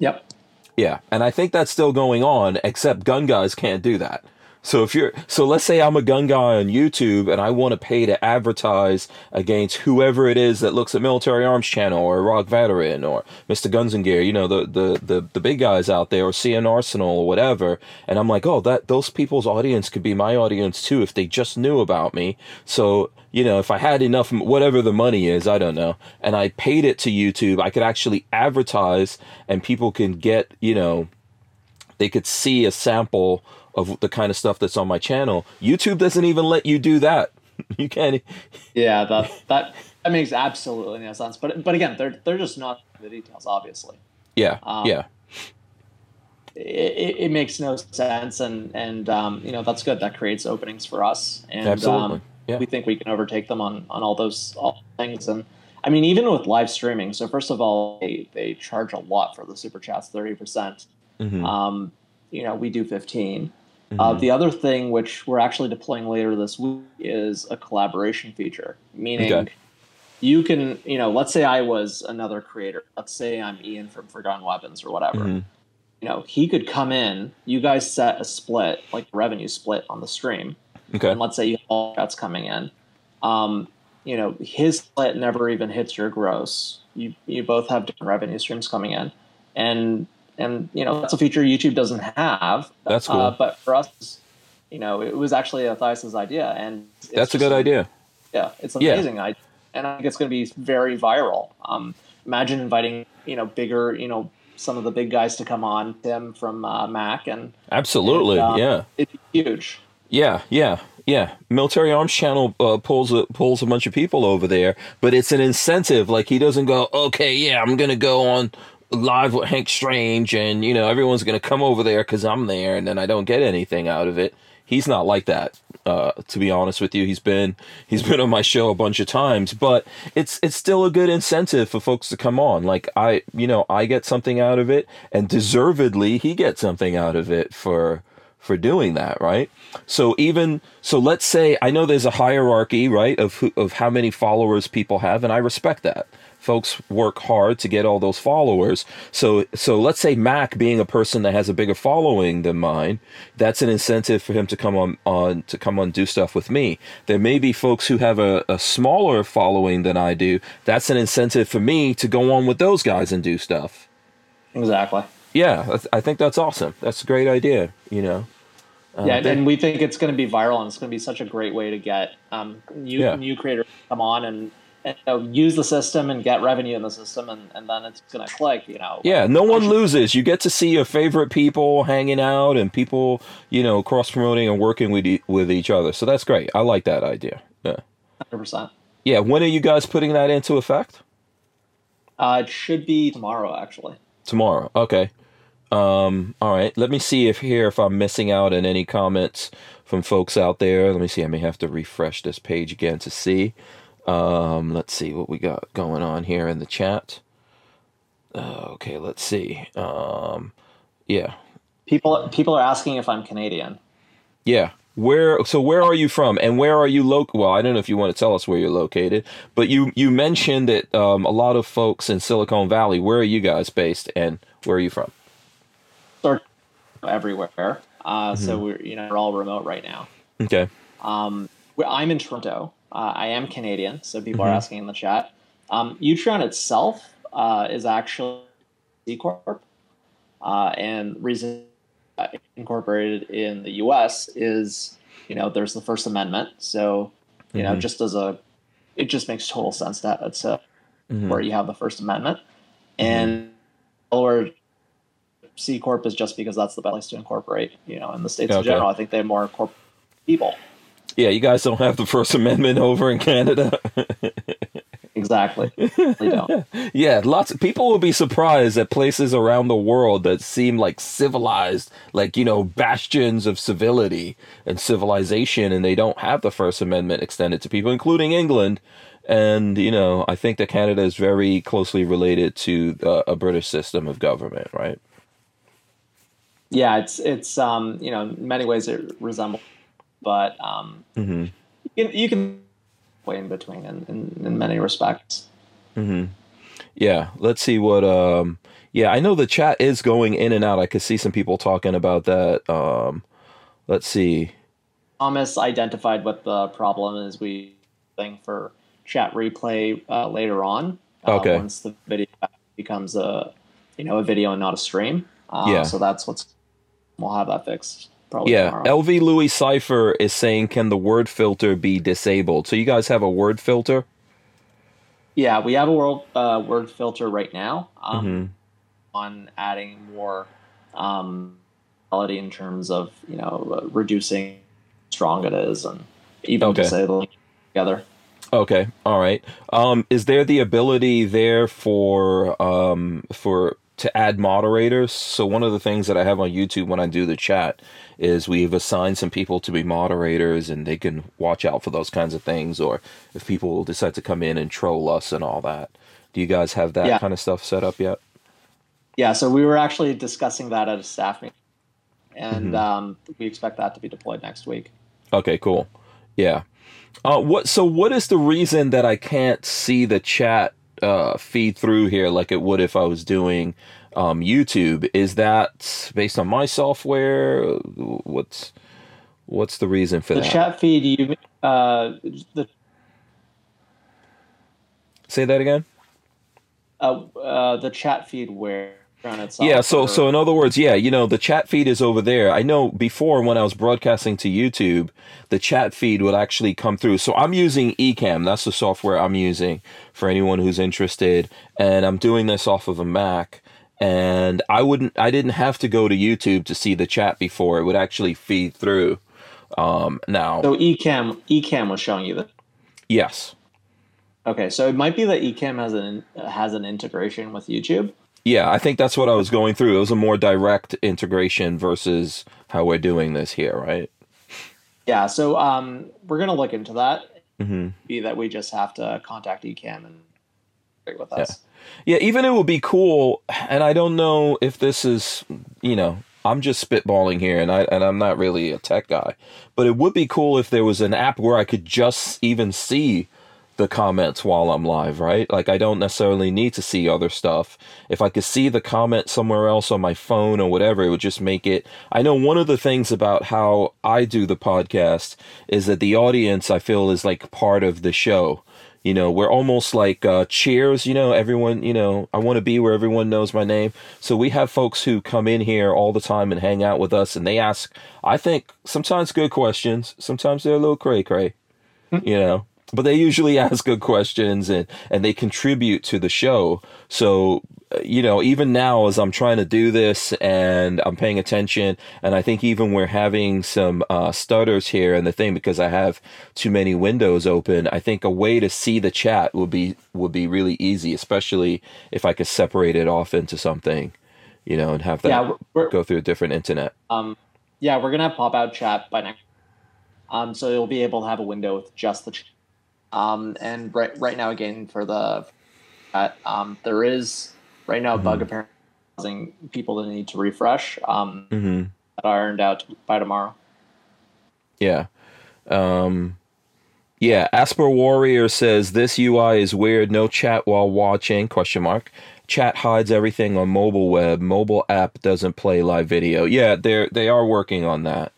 Yep. Yeah, and I think that's still going on, except gun guys can't do that. So if you're so let's say I'm a gun guy on YouTube and I want to pay to advertise against whoever it is that looks at Military Arms Channel or Rock Veteran or Mr. Guns and Gear, you know, the the the, the big guys out there or C&Rsenal or whatever, and I'm like, "Oh, that those people's audience could be my audience too if they just knew about me." So, you know, if I had enough whatever the money is, I don't know, and I paid it to YouTube, I could actually advertise and people can get, you know, they could see a sample of the kind of stuff that's on my channel. YouTube doesn't even let you do that. You can't. Yeah, that that that makes absolutely no sense. But but again, they're they're just not the details, obviously. Yeah, Um, yeah, It, it, makes no sense, and and um, you know that's good. That creates openings for us, and absolutely. um, Yeah, we think we can overtake them on on all those all things. And I mean, even with live streaming. So first of all, they they charge a lot for the super chats, thirty percent. Mhm, Um, you know, we do fifteen. Uh, mhm. the other thing, which we're actually deploying later this week, is a collaboration feature. Meaning, Okay. you can, you know, let's say I was another creator. Let's say I'm Ian from Forgotten Weapons or whatever. Mhm. You know, he could come in. You guys set a split, like revenue split on the stream, Okay. and let's say you have all that's coming in. Um, you know, his split never even hits your gross. You you both have different revenue streams coming in, and and you know that's a feature YouTube doesn't have. That's cool. Uh, but for us, you know, it was actually Matthias's idea, and it's That's a good idea. Yeah, it's an Yeah. amazing idea, and I think it's going to be very viral. Um, imagine inviting you know bigger, you know, some of the big guys to come on, Tim from uh, Mac, and Absolutely. And, uh, yeah. it'd be huge. Yeah, yeah, yeah. Military Arms Channel uh, pulls a, pulls a bunch of people over there, but it's an incentive. Like he doesn't go, okay, yeah, I'm gonna go on live with Hank Strange, and you know everyone's gonna come over there because I'm there, and then I don't get anything out of it. He's not like that. Uh, to be honest with you, he's been he's been on my show a bunch of times, but it's it's still a good incentive for folks to come on. Like I, you know, I get something out of it, and deservedly he gets something out of it for for doing that, right? So even so, let's say I know there's a hierarchy, right, of who, of how many followers people have, and I respect that. Folks work hard to get all those followers. So so let's say Mac being a person that has a bigger following than mine, that's an incentive for him to come on on to come on do stuff with me. There may be folks who have a, a smaller following than I do. That's an incentive for me to go on with those guys and do stuff. Exactly. Yeah, I th- I think that's awesome. That's a great idea. You know. Uh, yeah, and we think it's going to be viral, and it's going to be such a great way to get um, new Yeah. new creators come on and you know, use the system and get revenue in the system, and, and then it's going to click. You know. Yeah, no one loses. You get to see your favorite people hanging out and people, you know, cross promoting and working with e- with each other. So that's great. I like that idea. Yeah. hundred percent. Yeah. When are you guys putting that into effect? Uh, it should be tomorrow, actually. Tomorrow. Okay. Um. All right. Let me see if here if I'm missing out on any comments from folks out there. Let me see. I may have to refresh this page again to see. Um. Let's see what we got going on here in the chat. Uh, okay. Let's see. Um. Yeah. People people are asking if I'm Canadian. Yeah. Where so where are you from and where are you local? Well, I don't know if you want to tell us where you're located, but you you mentioned that um, a lot of folks in Silicon Valley. Where are you guys based and where are you from? Everywhere. Uh, Mm-hmm. So we're you know we're all remote right now. Okay. Um, I'm in Toronto. Uh, I am Canadian, so people Mhm. are asking in the chat. Um, Utreon itself uh, is actually C corp, uh, and reason incorporated in the U.S. is you know there's the First Amendment, so you know Mhm. just as a it just makes total sense that it's a Mhm. where you have the First Amendment, and or C corp is just because that's the best place to incorporate. You know, in the states in general, I think they have more corp people. Yeah, you guys don't have the First Amendment over in Canada. Exactly. They don't. yeah, lots of people will be surprised at places around the world that seem like civilized, like you know, bastions of civility and civilization, and they don't have the First Amendment extended to people, including England. And you know, I think that Canada is very closely related to uh, a British system of government, right? yeah, it's it's um, you know in many ways it resembles, but um, Mm-hmm. you can, you can way in between in, in, in many respects. Mm-hmm. Yeah. Let's see what. Um. Yeah, I know the chat is going in and out. I could see some people talking about that. Um. Let's see. Thomas identified what the problem is. We thing for chat replay uh, later on. Uh, Okay. Once the video becomes a you know a video and not a stream. Uh, Yeah. So that's what's we'll have that fixed probably Yeah, tomorrow. LV Louis Cipher is saying, can the word filter be disabled? So you guys have a word filter? yeah, we have a world uh, word filter right now. Um, Mhm. On adding more um, quality in terms of you know uh, reducing how strong it is and even Okay. disabling together. Okay, all right. Um, is there the ability there for um, for to add moderators? So one of the things that I have on YouTube when I do the chat is we've assigned some people to be moderators, and they can watch out for those kinds of things, or if people decide to come in and troll us and all that. Do you guys have that Yeah. kind of stuff set up yet? Yeah, so we were actually discussing that at a staff meeting, and Mhm. um, we expect that to be deployed next week. Okay, cool. Yeah. Uh, what? So, what is the reason that I can't see the chat uh, feed through here like it would if I was doing um, YouTube? Is that based on my software? What's What's the reason for The that? chat feed, you uh, the Say that again. uh, uh, the chat feed where. Yeah, so or- so in other words, yeah, you know, the chat feed is over there. I know before when I was broadcasting to YouTube, the chat feed would actually come through. So I'm using Ecamm. That's the software I'm using for anyone who's interested, and I'm doing this off of a Mac. And I wouldn't, I didn't have to go to YouTube to see the chat before. It would actually feed through. Um, now, so Ecamm Ecamm was showing you that. yes, Okay, so it might be that Ecamm has an has an integration with YouTube. Yeah, I think that's what I was going through. It was a more direct integration versus how we're doing this here, right? Yeah, so um, we're gonna look into that. hmm Be that we just have to contact Ecamm and with us. Yeah. Yeah, even it would be cool, and I don't know if this is, you know, I'm just spitballing here, and I and I'm not really a tech guy, but it would be cool if there was an app where I could just even see the comments while I'm live, right? Like I don't necessarily need to see other stuff. If I could see the comment somewhere else on my phone or whatever, it would just make it. I know one of the things about how I do the podcast is that the audience I feel is like part of the show. You know, we're almost like uh, cheers. You know, everyone. You know, I want to be where everyone knows my name. So we have folks who come in here all the time and hang out with us, and they ask. I think sometimes good questions. Sometimes they're a little cray cray. You know, but they usually ask good questions and and they contribute to the show. So uh, you know, even now as I'm trying to do this and I'm paying attention, and I think even we're having some uh, stutters here and the thing because I have too many windows open. I think a way to see the chat would be would be really easy, especially if I could separate it off into something, you know, and have that Yeah, go through a different internet. um, yeah we're gonna have pop out chat by next. Um, so you'll be able to have a window with just the. Chat. Um, and right right now again for the, chat, um, there is right now a bug apparently causing people to need to refresh. Um, hmm that are ironed out by tomorrow. Yeah. Um yeah, Asper Warrior says this UI is weird. No chat while watching? Question mark. Chat hides everything on mobile web. Mobile app doesn't play live video. Yeah, they're they are working on that.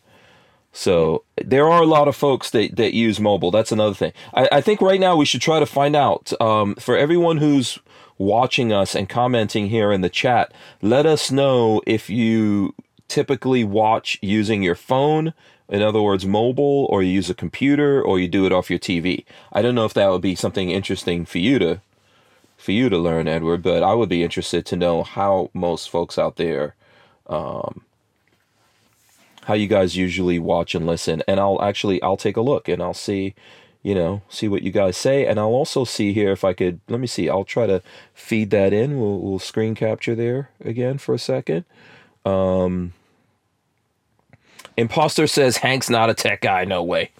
So there are a lot of folks that, that use mobile. That's another thing. I, I think right now we should try to find out um, for everyone who's watching us and commenting here in the chat. Let us know if you typically watch using your phone, in other words, mobile, or you use a computer, or you do it off your TV. I don't know if that would be something interesting for you to for you to learn, Edward, but I would be interested to know how most folks out there um, how you guys usually watch and listen and I'll actually I'll take a look and I'll see you know see what you guys say and I'll also see here if I could let me see I'll try to feed that in. We'll, we'll screen capture there again for a second. Um imposter says Hank's not a tech guy no way.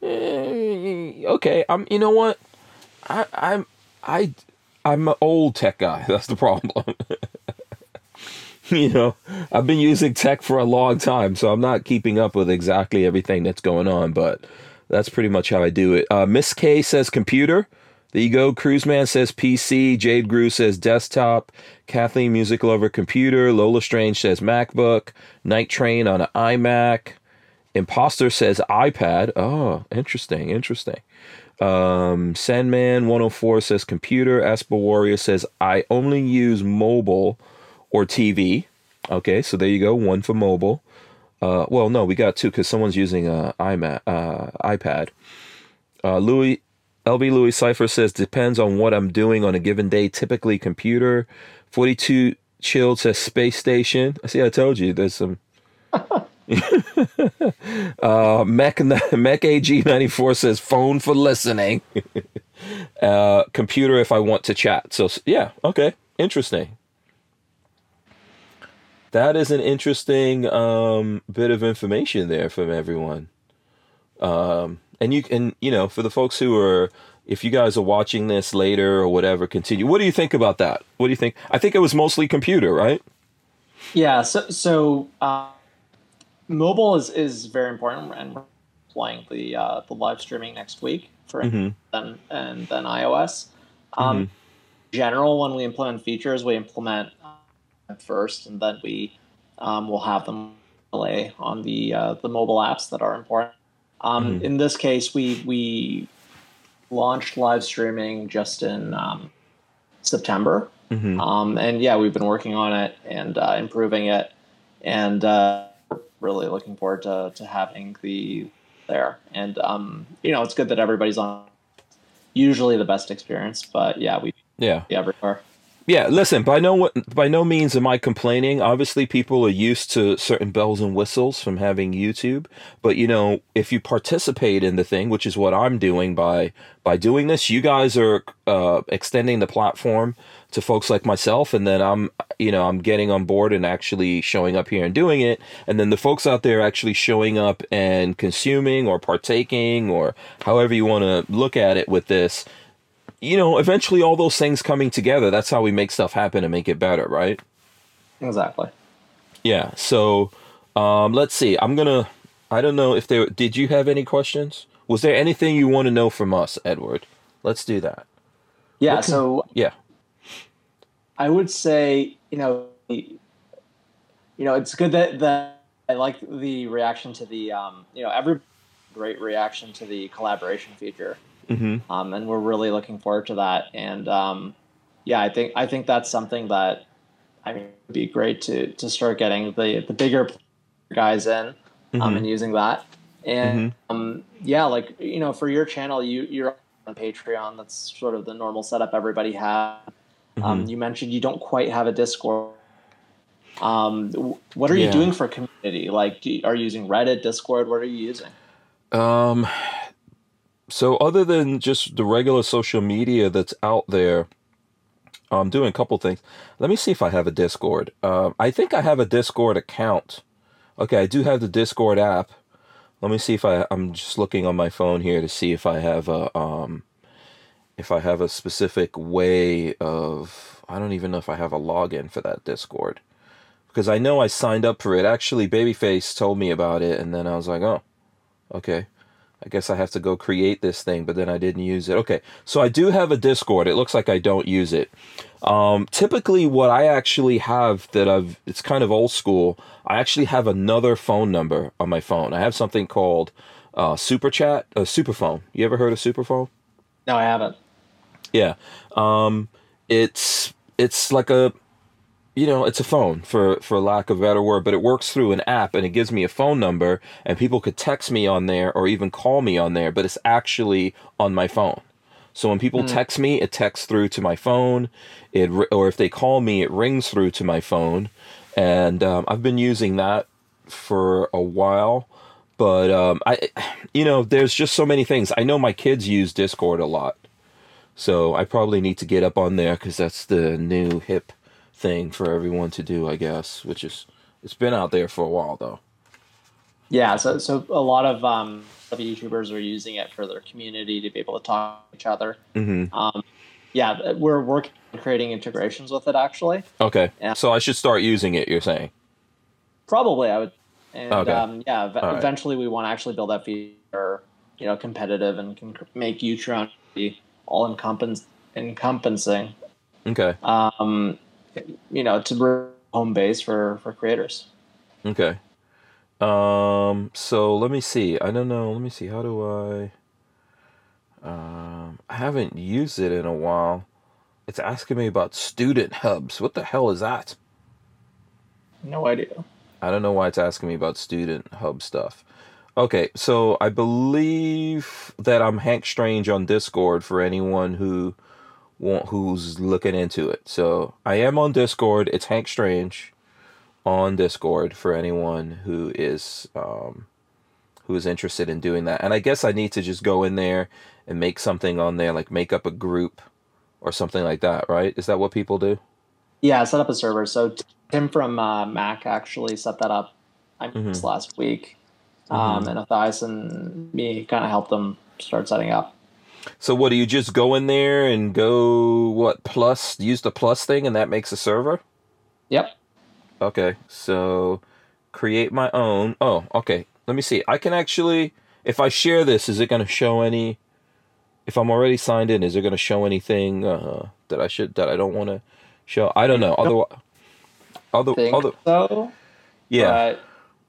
Eh, okay I'm you know what? I I'm I I'm an old tech guy. That's the problem you know, I've been using tech for a long time, so I'm not keeping up with exactly everything that's going on, but that's pretty much how I do it. Uh, Miss K says computer. There you go. Cruiseman says PC. Jade Grew says desktop. Kathleen Music Lover computer. Lola Strange says MacBook. Night Train on an iMac. Imposter says iPad. Oh, interesting, interesting. Um, Sandman 104 says computer. Asper Warrior says I only use mobile or TV. Okay, so there you go. One for mobile. Uh, well, no, we got two because someone's using a iMac, uh, iPad. Uh, Louis LB Louis Cipher says depends on what I'm doing on a given day. Typically computer. 42 Chilled says space station. I see. I told you there's some. uh, Mech Mech AG94 says phone for listening. uh, computer if I want to chat. So yeah, okay, interesting. That is an interesting um, bit of information there from everyone. Um, and you can, you know, for the folks who are, if you guys are watching this later or whatever, continue. What do you think about that? What do you think? I think it was mostly computer, right? Yeah. So, so uh, mobile is, is very important, and we're playing the uh, the live streaming next week for mm-hmm. then and then iOS. Um, mm-hmm. General, when we implement features, we implement uh, first, and then we um, will have them play on the uh, the mobile apps that are important. Um, mm-hmm. In this case, we we launched live streaming just in um, September, mm-hmm. um, and yeah, we've been working on it and uh, improving it, and uh, really looking forward to, to having the there. And um, you know, it's good that everybody's on. Usually the best experience, but yeah, we yeah everywhere. Yeah, listen, by no by no means am I complaining. Obviously, people are used to certain bells and whistles from having YouTube, but you know, if you participate in the thing, which is what I'm doing by by doing this, you guys are uh, extending the platform to folks like myself, and then I'm you know I'm getting on board and actually showing up here and doing it, and then the folks out there actually showing up and consuming or partaking or however you want to look at it with this you know, eventually all those things coming together, that's how we make stuff happen and make it better, right? Exactly. Yeah. So um, let's see. I'm going to, I don't know if there, did you have any questions? Was there anything you want to know from us, Edward? Let's do that. Yeah. Can, so, yeah. I would say, you know, you know, it's good that, that I like the reaction to the, um, you know, every great reaction to the collaboration feature. Mm-hmm. Um, and we're really looking forward to that. And um, yeah, I think I think that's something that I mean would be great to to start getting the the bigger guys in um, mm-hmm. um, and using that. And mm-hmm. um, yeah, like you know, for your channel, you you're on Patreon. That's sort of the normal setup everybody has. Um, mm-hmm. you mentioned you don't quite have a Discord. Um, what are yeah. you doing for community? Like, you, are you using Reddit, Discord? What are you using? Um, so other than just the regular social media that's out there, I'm doing a couple things. Let me see if I have a Discord. Um, I think I have a Discord account. Okay, I do have the Discord app. Let me see if I. I'm just looking on my phone here to see if I have a um, if I have a specific way of. I don't even know if I have a login for that Discord because I know I signed up for it. Actually, Babyface told me about it, and then I was like, oh, okay. I guess I have to go create this thing, but then I didn't use it. Okay, so I do have a Discord. It looks like I don't use it. Um, typically, what I actually have that I've, it's kind of old school. I actually have another phone number on my phone. I have something called uh, Super Chat, a uh, Superphone. You ever heard of Superphone? No, I haven't. Yeah, um, it's it's like a you know, it's a phone for for lack of a better word, but it works through an app and it gives me a phone number and people could text me on there or even call me on there, but it's actually on my phone. So when people mm. text me, it texts through to my phone. It or if they call me, it rings through to my phone, and um, I've been using that for a while. But um, I, you know, there's just so many things. I know my kids use Discord a lot, so I probably need to get up on there because that's the new hip thing for everyone to do, I guess, which is it's been out there for a while though. Yeah, so so a lot of um YouTubers are using it for their community to be able to talk to each other. Mm-hmm. Um, yeah, we're working on creating integrations with it actually. Okay. Yeah. So I should start using it. You're saying? Probably, I would. And Okay. um, yeah, All right. eventually we want to actually build that feature, you know, competitive and can make Utreon be all encompass encompassing. Okay. Um, you know, to bring home base for for creators. Okay. Um. So let me see. I don't know. Let me see. How do I? Um. I haven't used it in a while. It's asking me about student hubs. What the hell is that? No idea. I don't know why it's asking me about student hub stuff. Okay, so I believe that I'm Hank Strange on Discord for anyone who want who's looking into it. So I am on Discord. It's Hank Strange on Discord for anyone who is um, who is interested in doing that. And I guess I need to just go in there and make something on there, like make up a group or something like that, right? Is that what people do? Yeah, set up a server. So Tim from uh, Mac actually set that up. I this last week, um, and Matthias and me kind of helped them start setting up. So what do you just go in there and go what plus use the plus thing and that makes a server? Yep. Okay. So create my own. Oh, okay. Let me see. I can actually if I share this is it going to show any if I'm already signed in is it going to show anything uh that I should that I don't want to show? I don't know. Other other other so. yeah.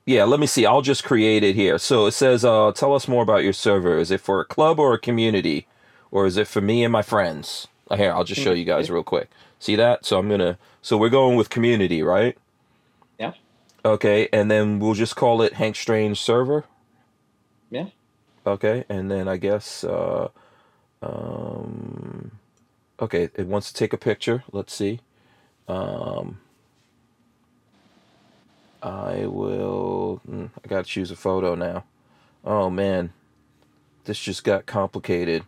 Yeah, let me see. I'll just create it here. So it says, uh, tell us more about your server. Is it for a club or a community? Or is it for me and my friends? Uh, Here, I'll just show you guys real quick. See that? So I'm going to, so we're going with community, right? yeah, Okay, and then we'll just call it Hank Strange server. yeah. Okay, and then I guess, uh, um, okay, it wants to take a picture. Let's see. Um, I will. mm, I gotta choose a photo now. Oh man, this just got complicated.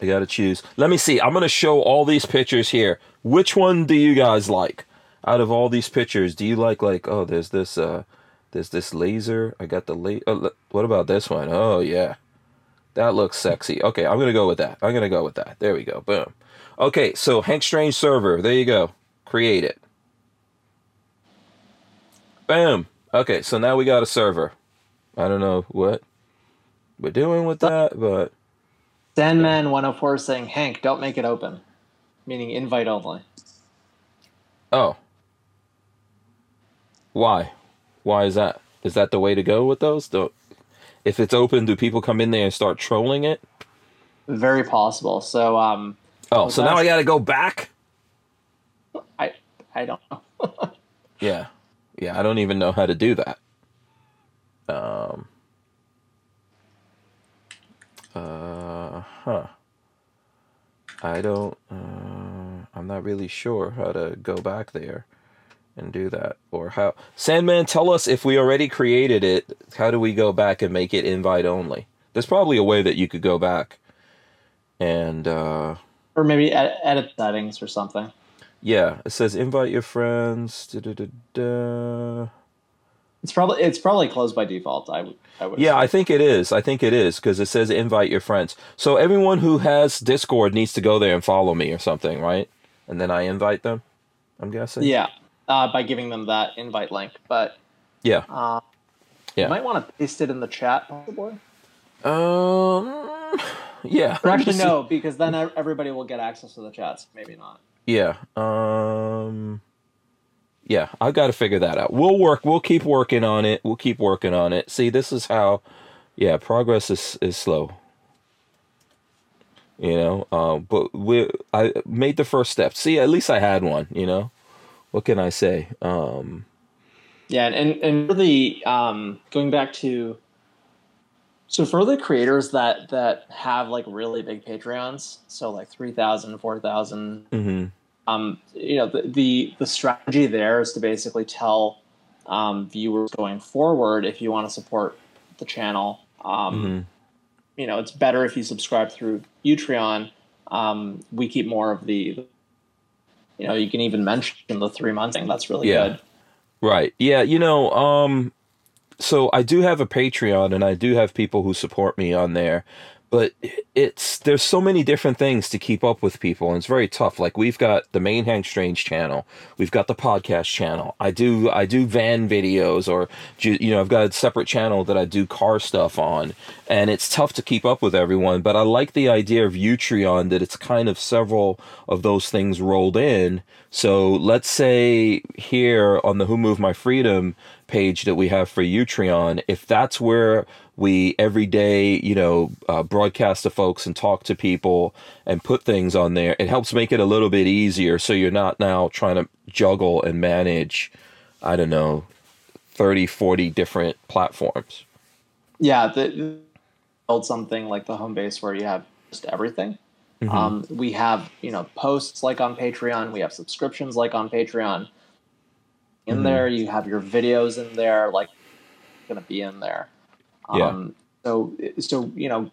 I gotta choose. Let me see. I'm gonna show all these pictures here. Which one do you guys like? Out of all these pictures, do you like like? Oh, there's this. Uh, there's this laser. I got the la- oh, What about this one? Oh yeah, that looks sexy. Okay, I'm gonna go with that. I'm gonna go with that. There we go. Boom. Okay, so Hank Strange server. There you go. Create it. Bam. Okay, so now we got a server. I don't know what we're doing with that, but Sandman 104 saying, Hank, don't make it open, meaning invite only. oh. Why? Why is that? Is that the way to go with those? Do if it's open, do people come in there and start trolling it? Very possible. So um, Oh, so now I got to go back? I I don't know. Yeah. Yeah, I don't even know how to do that. Um uh huh. I don't uh I'm not really sure how to go back there and do that or how Sandman tell us if we already created it, how do we go back and make it invite only? There's probably a way that you could go back and uh or maybe ed- edit settings or something. Yeah, it says invite your friends. Da-da-da-da. It's probably it's probably closed by default. I would I would. Yeah, I think it is. I think it is because it says invite your friends. So everyone who has Discord needs to go there and follow me or something, right? And then I invite them. I'm guessing. Yeah, uh, by giving them that invite link, but Yeah. uh, Yeah. you might want to paste it in the chat, possibly. Um. Yeah. Or actually, no, because then everybody will get access to the chats. Maybe not. Yeah. Um. Yeah, I've got to figure that out. We'll work. We'll keep working on it. We'll keep working on it. See, this is how. Yeah, progress is is slow. You know, um, but we I made the first step. See, at least I had one. You know, what can I say? Um, Yeah, and and really, um, going back to so for the creators that that have like really big Patreons, so like 3,000, 4,000, mhm. um, you know, the, the the strategy there is to basically tell um, viewers going forward if you want to support the channel. Um, Mhm. You know, it's better if you subscribe through Utreon. Um, we keep more of the. You know, you can even mention the three month thing. That's really Yeah. good. Right. Yeah, you know, um so I do have a Patreon and I do have people who support me on there, but it's there's so many different things to keep up with people and it's very tough. Like we've got the main hank strange channel we've got the podcast channel. I do i do van videos or you know i've got a separate channel that i do car stuff on and it's tough to keep up with everyone but i like the idea of utreon that it's kind of several of those things rolled in. So let's say here on the who moved my freedom page that we have for utreon if that's where we every day you know uh, broadcast to folks and talk to people and put things on there it helps make it a little bit easier so you're not now trying to juggle and manage i don't know 30 40 different platforms Yeah, the, build something like the home base where you have just everything. Mm-hmm. Um, we have you know posts like on Patreon. We have subscriptions like on Patreon. In Mhm. there, you have your videos in there, like going to be in there. Yeah. Um, so so you know,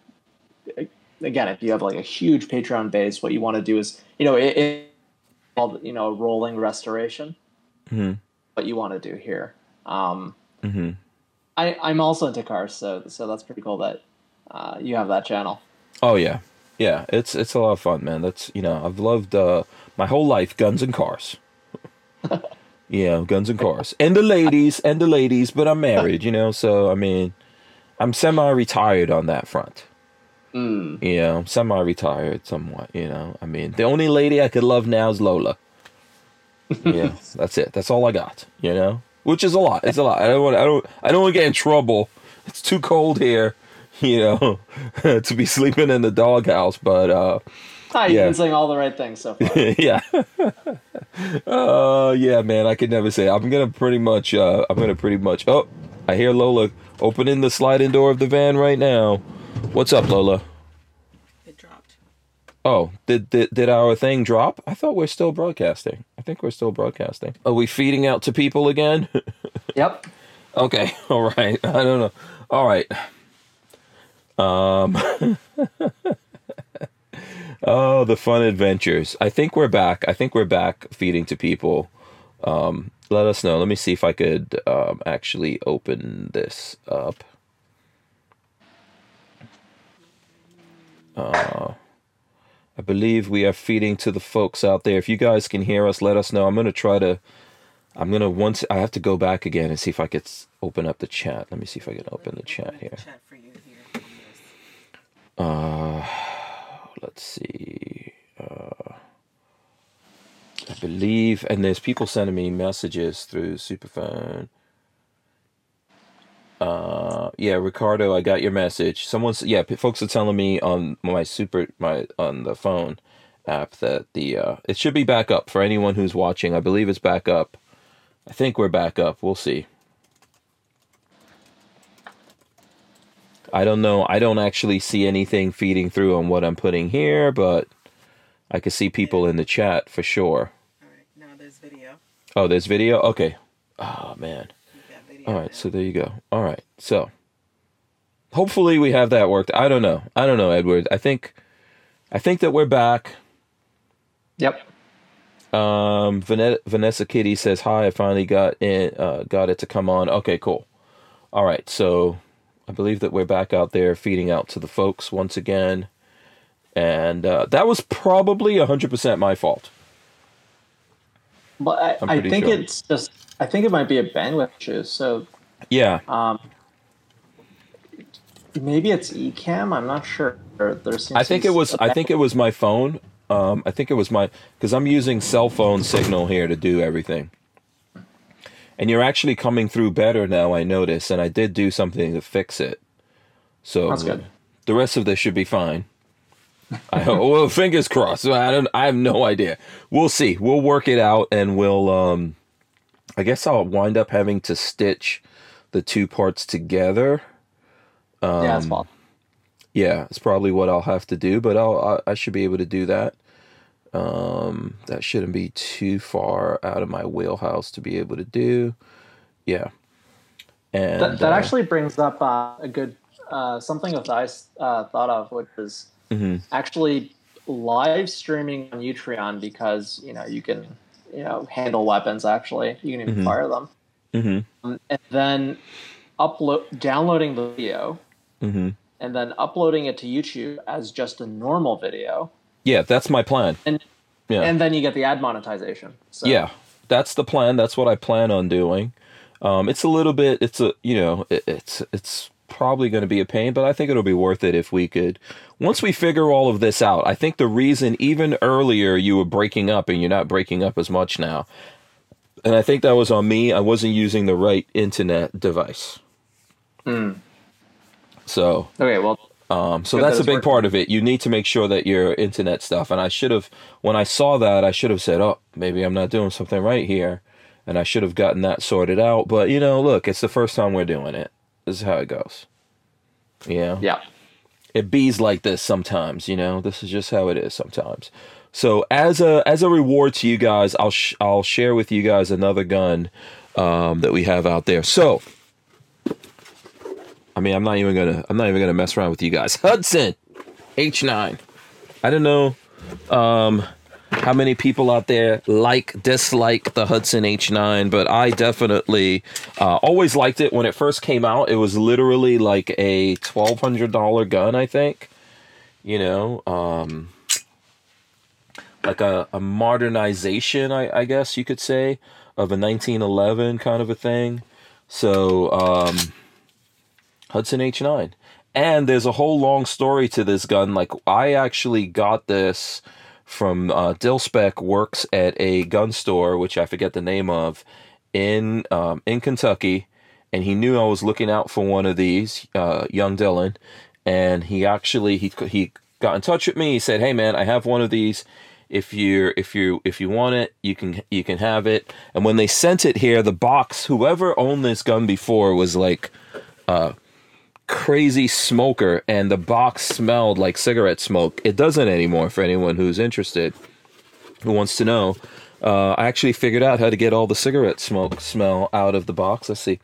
again, if you have like a huge Patreon base, what you want to do is you know it, it called you know a rolling restoration. mm-hmm. What you want to do here. Um, Mm-hmm. I, I'm also into cars, so so that's pretty cool that uh, you have that channel. oh yeah yeah it's it's a lot of fun man that's you know i've loved uh my whole life guns and cars yeah guns and cars and the ladies and the ladies but i'm married you know so i mean i'm semi-retired on that front Mm. you know, semi-retired somewhat. You know, I mean, the only lady I could love now is Lola. yeah, that's it. That's all I got. You know, which is a lot. It's a lot. I don't want. I don't. I don't want to get in trouble. It's too cold here. You know, to be sleeping in the doghouse. But uh, Ah, you've Yeah. been saying all the right things so far. yeah. uh, yeah, man. I could never say. I'm gonna pretty much. Uh, I'm gonna pretty much. Oh, I hear Lola opening the sliding door of the van right now. What's up, Lola? It dropped. Oh, did, did did our thing drop? I thought we're still broadcasting. I think we're still broadcasting. Are we feeding out to people again? yep. okay, all right. I don't know. All right. Um. Oh, the fun adventures. I think we're back. I think we're back feeding to people. Um, let us know. Let me see if I could um, actually open this up. Uh, I believe we are feeding to the folks out there. If you guys can hear us, let us know. I'm gonna try to. I'm gonna once I have to go back again and see if I could open up the chat. Let me see if I can open the chat here. Chat for you here. Yes. Uh, let's see. Uh, I believe, and there's people sending me messages through Superphone. Uh, yeah, Ricardo, I got your message. Someone's yeah, folks are telling me on my super my on the phone app that the uh it should be back up for anyone who's watching. I believe it's back up. I think we're back up. We'll see. I don't know. I don't actually see anything feeding through on what I'm putting here, but I can see people in the chat for sure. All right. Now there's video. Oh, there's video? Okay. Oh, man. You got video. All now. so there you go. All right. So hopefully we have that worked. I don't know. I don't know, Edward. I think I think that we're back. Yep. Um Vane- Vanessa Kitty says hi. I finally got in uh, got it to come on. Okay, cool. All right. So I believe that we're back out there feeding out to the folks once again. And uh, that was probably 100% my fault. But I, I think sure. it's just. I think it might be a bandwidth issue. So Yeah. um, maybe it's Ecamm. I'm not sure. There seems I think it was. I think it was my phone. Um, I think it was my because I'm using cell phone signal here to do everything. And you're actually coming through better now. I notice, and I did do something to fix it. So That's good. the rest of this should be fine. I hope. Well, fingers crossed. I don't. I have no idea. We'll see. We'll work it out, and we'll. Um, I guess I'll wind up having to stitch the two parts together. yeah, it's um, fault. Yeah, it's probably what I'll have to do, but I'll I, I should be able to do that. Um, that shouldn't be too far out of my wheelhouse to be able to do. Yeah, and That, that uh, actually brings up uh, a good uh, something that I uh, thought of, which is mhm, actually live streaming on Utreon because you know you can you know handle weapons. Actually, you can even Mhm. fire them, mhm, um, and then upload downloading the video mhm. and then uploading it to YouTube as just a normal video, Yeah, that's my plan. and Yeah. and then you get the ad monetization. So, Yeah, that's the plan. That's what I plan on doing. Um, it's a little bit. It's a you know it, it's it's probably going to be a pain, but I think it'll be worth it if we could. Once we figure all of this out, I think the reason even earlier you were breaking up and you're not breaking up as much now, and I think that was on me. I wasn't using the right internet device. So Okay. Well, um, so Good that that's a big working. part of it. You need to make sure that your internet stuff. And I should have, when I saw that, I should have said, "Oh, maybe I'm not doing something right here," and I should have gotten that sorted out. But you know, look, it's the first time we're doing it. This is how it goes. Yeah, yeah. it bees like this sometimes. You know, this is just how it is sometimes. So as a as a reward to you guys, I'll sh- I'll share with you guys another gun um, that we have out there. So. I mean, I'm not even gonna. I'm not even gonna mess around with you guys. Hudson, H9. I don't know um, how many people out there like dislike the Hudson H9, but I definitely uh, always liked it when it first came out. It was literally like a twelve hundred dollar gun, I think. You know, um, like a, a modernization, I, I guess you could say, of a 1911 kind of a thing. So. Um, Hudson H9. And there's a whole long story to this gun. Like I actually got this from uh, Dilspec works at a gun store, which I forget the name of, in um, in Kentucky, and he knew I was looking out for one of these, uh, young Dylan, and he actually he he got in touch with me. He said, "Hey man, I have one of these. If you if you if you want it, you can you can have it." And when they sent it here, the box, whoever owned this gun before was like crazy smoker and the box smelled like cigarette smoke. It doesn't anymore for anyone who's interested, who wants to know. Uh, I actually figured out how to get all the cigarette smoke smell out of the box. Let's see.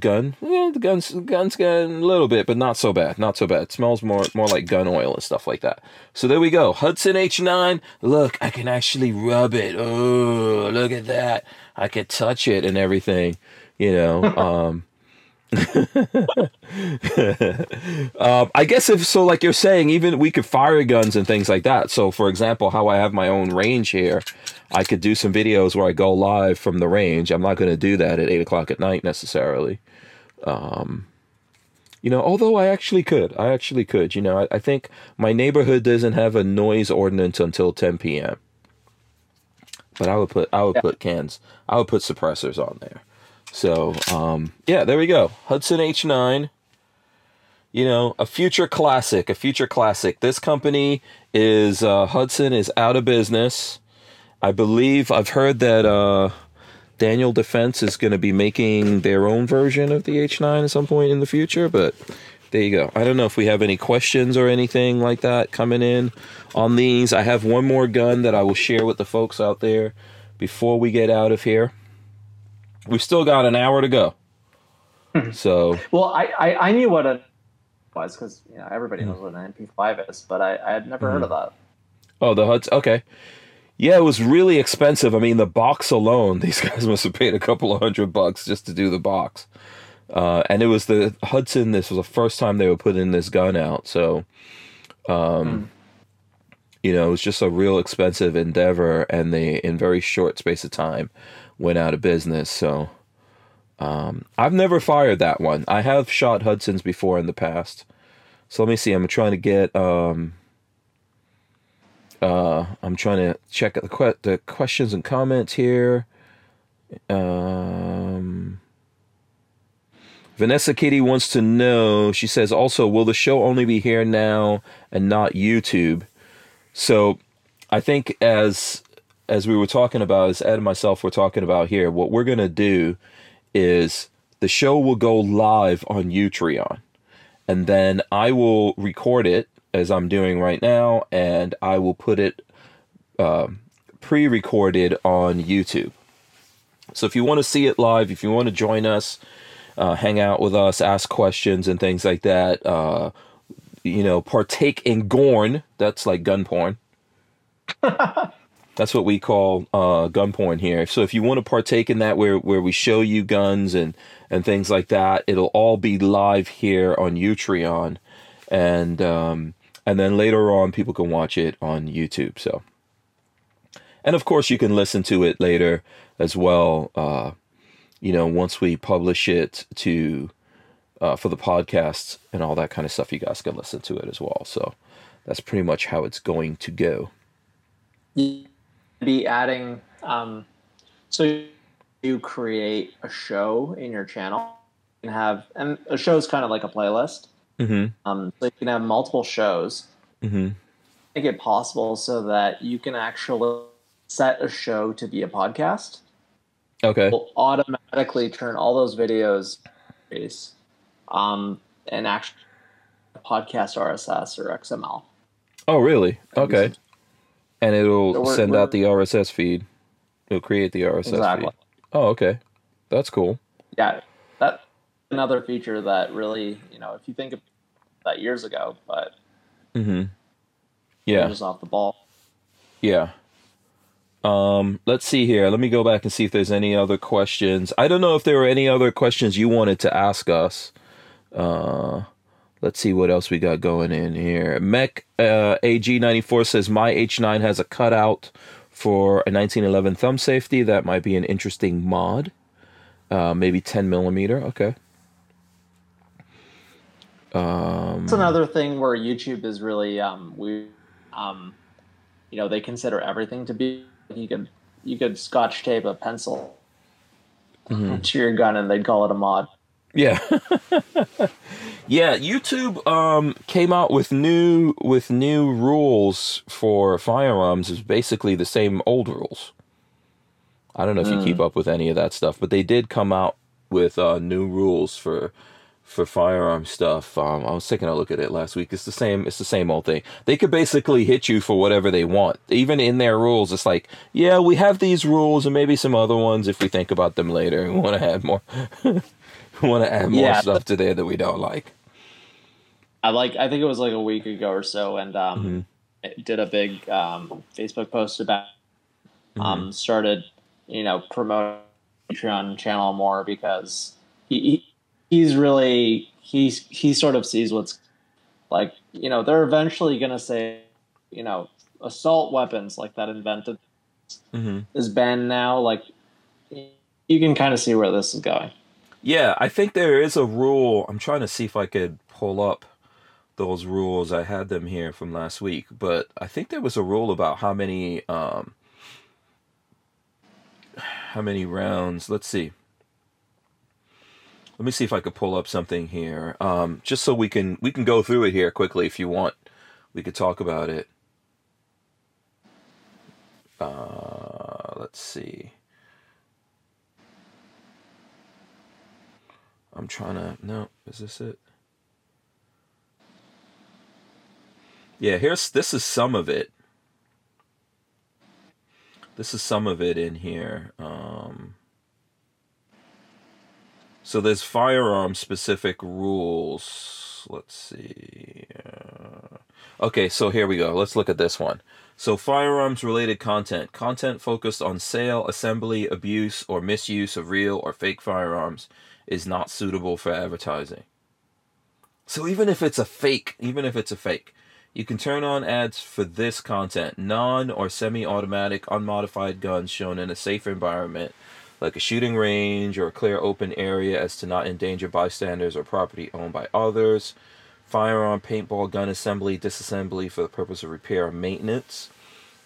Gun. Yeah, the gun's gun's got a little bit, but not so bad. Not so bad. It smells more more like gun oil and stuff like that. So there we go. Hudson H9. Look, I can actually rub it. Oh, look at that. I could touch it and everything. You know. Um um, I guess if so, like you're saying, even we could fire guns and things like that. So, for example, how I have my own range here, I could do some videos where I go live from the range. I'm not going to do that at eight o'clock at night necessarily. Um, you know, although I actually could, I actually could. You know, I, I think my neighborhood doesn't have a noise ordinance until 10 p.m. But I would put, I would Yeah. put cans, I would put suppressors on there. So, um, yeah, there we go. Hudson H9. You know, a future classic, a future classic. This company is uh, Hudson is out of business. I believe I've heard that uh, Daniel Defense is going to be making their own version of the H9 at some point in the future, but there you go. I don't know if we have any questions or anything like that coming in on these. I have one more gun that I will share with the folks out there before we get out of here. We've still got an hour to go. So, Well, I, I, I knew what a was because you know everybody Mm. knows what an MP5 is, but I, I had never heard of Mm-hmm. that. oh, the Hudson. Okay. Yeah, it was really expensive. I mean, the box alone, these guys must have paid a couple of hundred bucks just to do the box. Uh, and it was the Hudson. This was the first time they were putting this gun out. So, um, you know, it was just a real expensive endeavor. And they, in very short space of time, went out of business. So, um, I've never fired that one. I have shot Hudsons before in the past. So let me see. I'm trying to get. Um, uh, I'm trying to check the que- the questions and comments here. Um, Vanessa Kitty wants to know. She says also, will the show only be here now and not YouTube? So, I think as as we were talking about, as Ed and myself were talking about here, what we're gonna do is the show will go live on Utreon, and then I will record it as I'm doing right now, and I will put it um, pre-recorded on YouTube. So if you want to see it live, if you want to join us, uh, hang out with us, ask questions and things like that, uh, you know, partake in gorn. That's like gun porn. That's what we call uh, gun porn here. So if you want to partake in that, where where we show you guns and and things like that, it'll all be live here on Utreon, and um, and then later on people can watch it on YouTube. So, and of course you can listen to it later as well. Uh, you know, once we publish it to uh, for the podcast and all that kind of stuff, you guys can listen to it as well. So that's pretty much how it's going to go. You be adding. Um, so you create a show in your channel and have, and a show is kind of like a playlist. Mm-hmm. Um, so you can have multiple shows. Mm-hmm. Make it possible so that you can actually set a show to be a podcast. Okay. will automatically turn all those videos um, and actually podcast RSS or XML. Oh, really? Okay. And it'll So we're- send out the RSS feed. It'll create the RSS Exactly. feed. Oh, okay. That's cool. Yeah, that another feature that really, you know, if you think of that years ago, but Mm-hmm. Yeah. just off the ball. Yeah. Um, let's see here. Let me go back and see if there's any other questions. I don't know if there were any other questions you wanted to ask us. Uh, let's see what else we got going in here. Mech uh, AG94 says my H9 has a cutout for a 1911 thumb safety. That might be an interesting mod. Uh, maybe 10 millimeter. Okay. Um, It's another thing where YouTube is really um, we, um, you know, they consider everything to be. You could you could scotch tape a pencil mhm. to your gun and they'd call it a mod. Yeah. yeah, YouTube um came out with new with new rules for firearms is basically the same old rules. I don't know if you keep up with any of that stuff, but they did come out with uh new rules for for firearm stuff. Um I was taking a look at it last week. It's the same it's the same old thing. They could basically hit you for whatever they want. Even in their rules it's like, yeah, we have these rules and maybe some other ones if we think about them later. We want to add more want to add more Yeah. stuff to there that we don't like. I like I think it was like a week ago or so, and um, Mm-hmm. did a big um, Facebook post about Mm-hmm. um, started you know promoting Patreon channel more because he, he he's really he's he sort of sees what's like you know they're eventually gonna say you know assault weapons like that invented Mm-hmm. is banned now like you can kind of see where this is going. Yeah, I think there is a rule. I'm trying to see if I could pull up those rules. I had them here from last week, but I think there was a rule about how many um how many rounds. Let's see. Let me see if I could pull up something here. Um just so we can we can go through it here quickly if you want. We could talk about it. Uh let's see. I'm trying to. No, is this it? Yeah, here's this is some of it. This is some of it in here. Um, so there's firearm specific rules. Let's see. Uh, okay, so here we go. Let's look at this one. So firearms related content, content focused on sale, assembly, abuse, or misuse of real or fake firearms is not suitable for advertising. So even if it's a fake, even if it's a fake, you can turn on ads for this content. Non or semi automatic unmodified guns shown in a safe environment, like a shooting range or a clear open area as to not endanger bystanders or property owned by others. Firearm, paintball, gun assembly, disassembly for the purpose of repair or maintenance.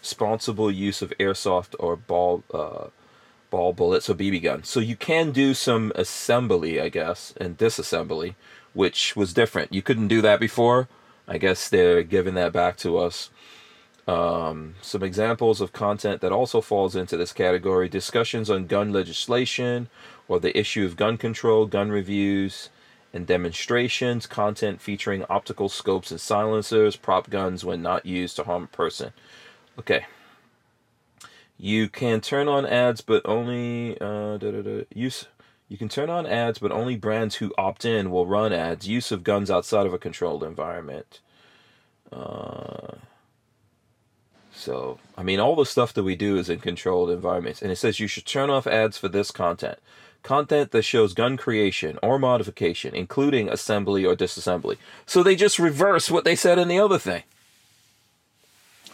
Responsible use of airsoft or ball uh, ball bullets or BB guns. So you can do some assembly, I guess, and disassembly, which was different. You couldn't do that before. I guess they're giving that back to us. Um, some examples of content that also falls into this category discussions on gun legislation or the issue of gun control, gun reviews, and demonstrations, content featuring optical scopes and silencers, prop guns when not used to harm a person. Okay. You can turn on ads, but only uh, use. You can turn on ads, but only brands who opt in will run ads. Use of guns outside of a controlled environment. Uh, so, I mean, all the stuff that we do is in controlled environments. And it says you should turn off ads for this content. content that shows gun creation or modification, including assembly or disassembly. So they just reverse what they said in the other thing.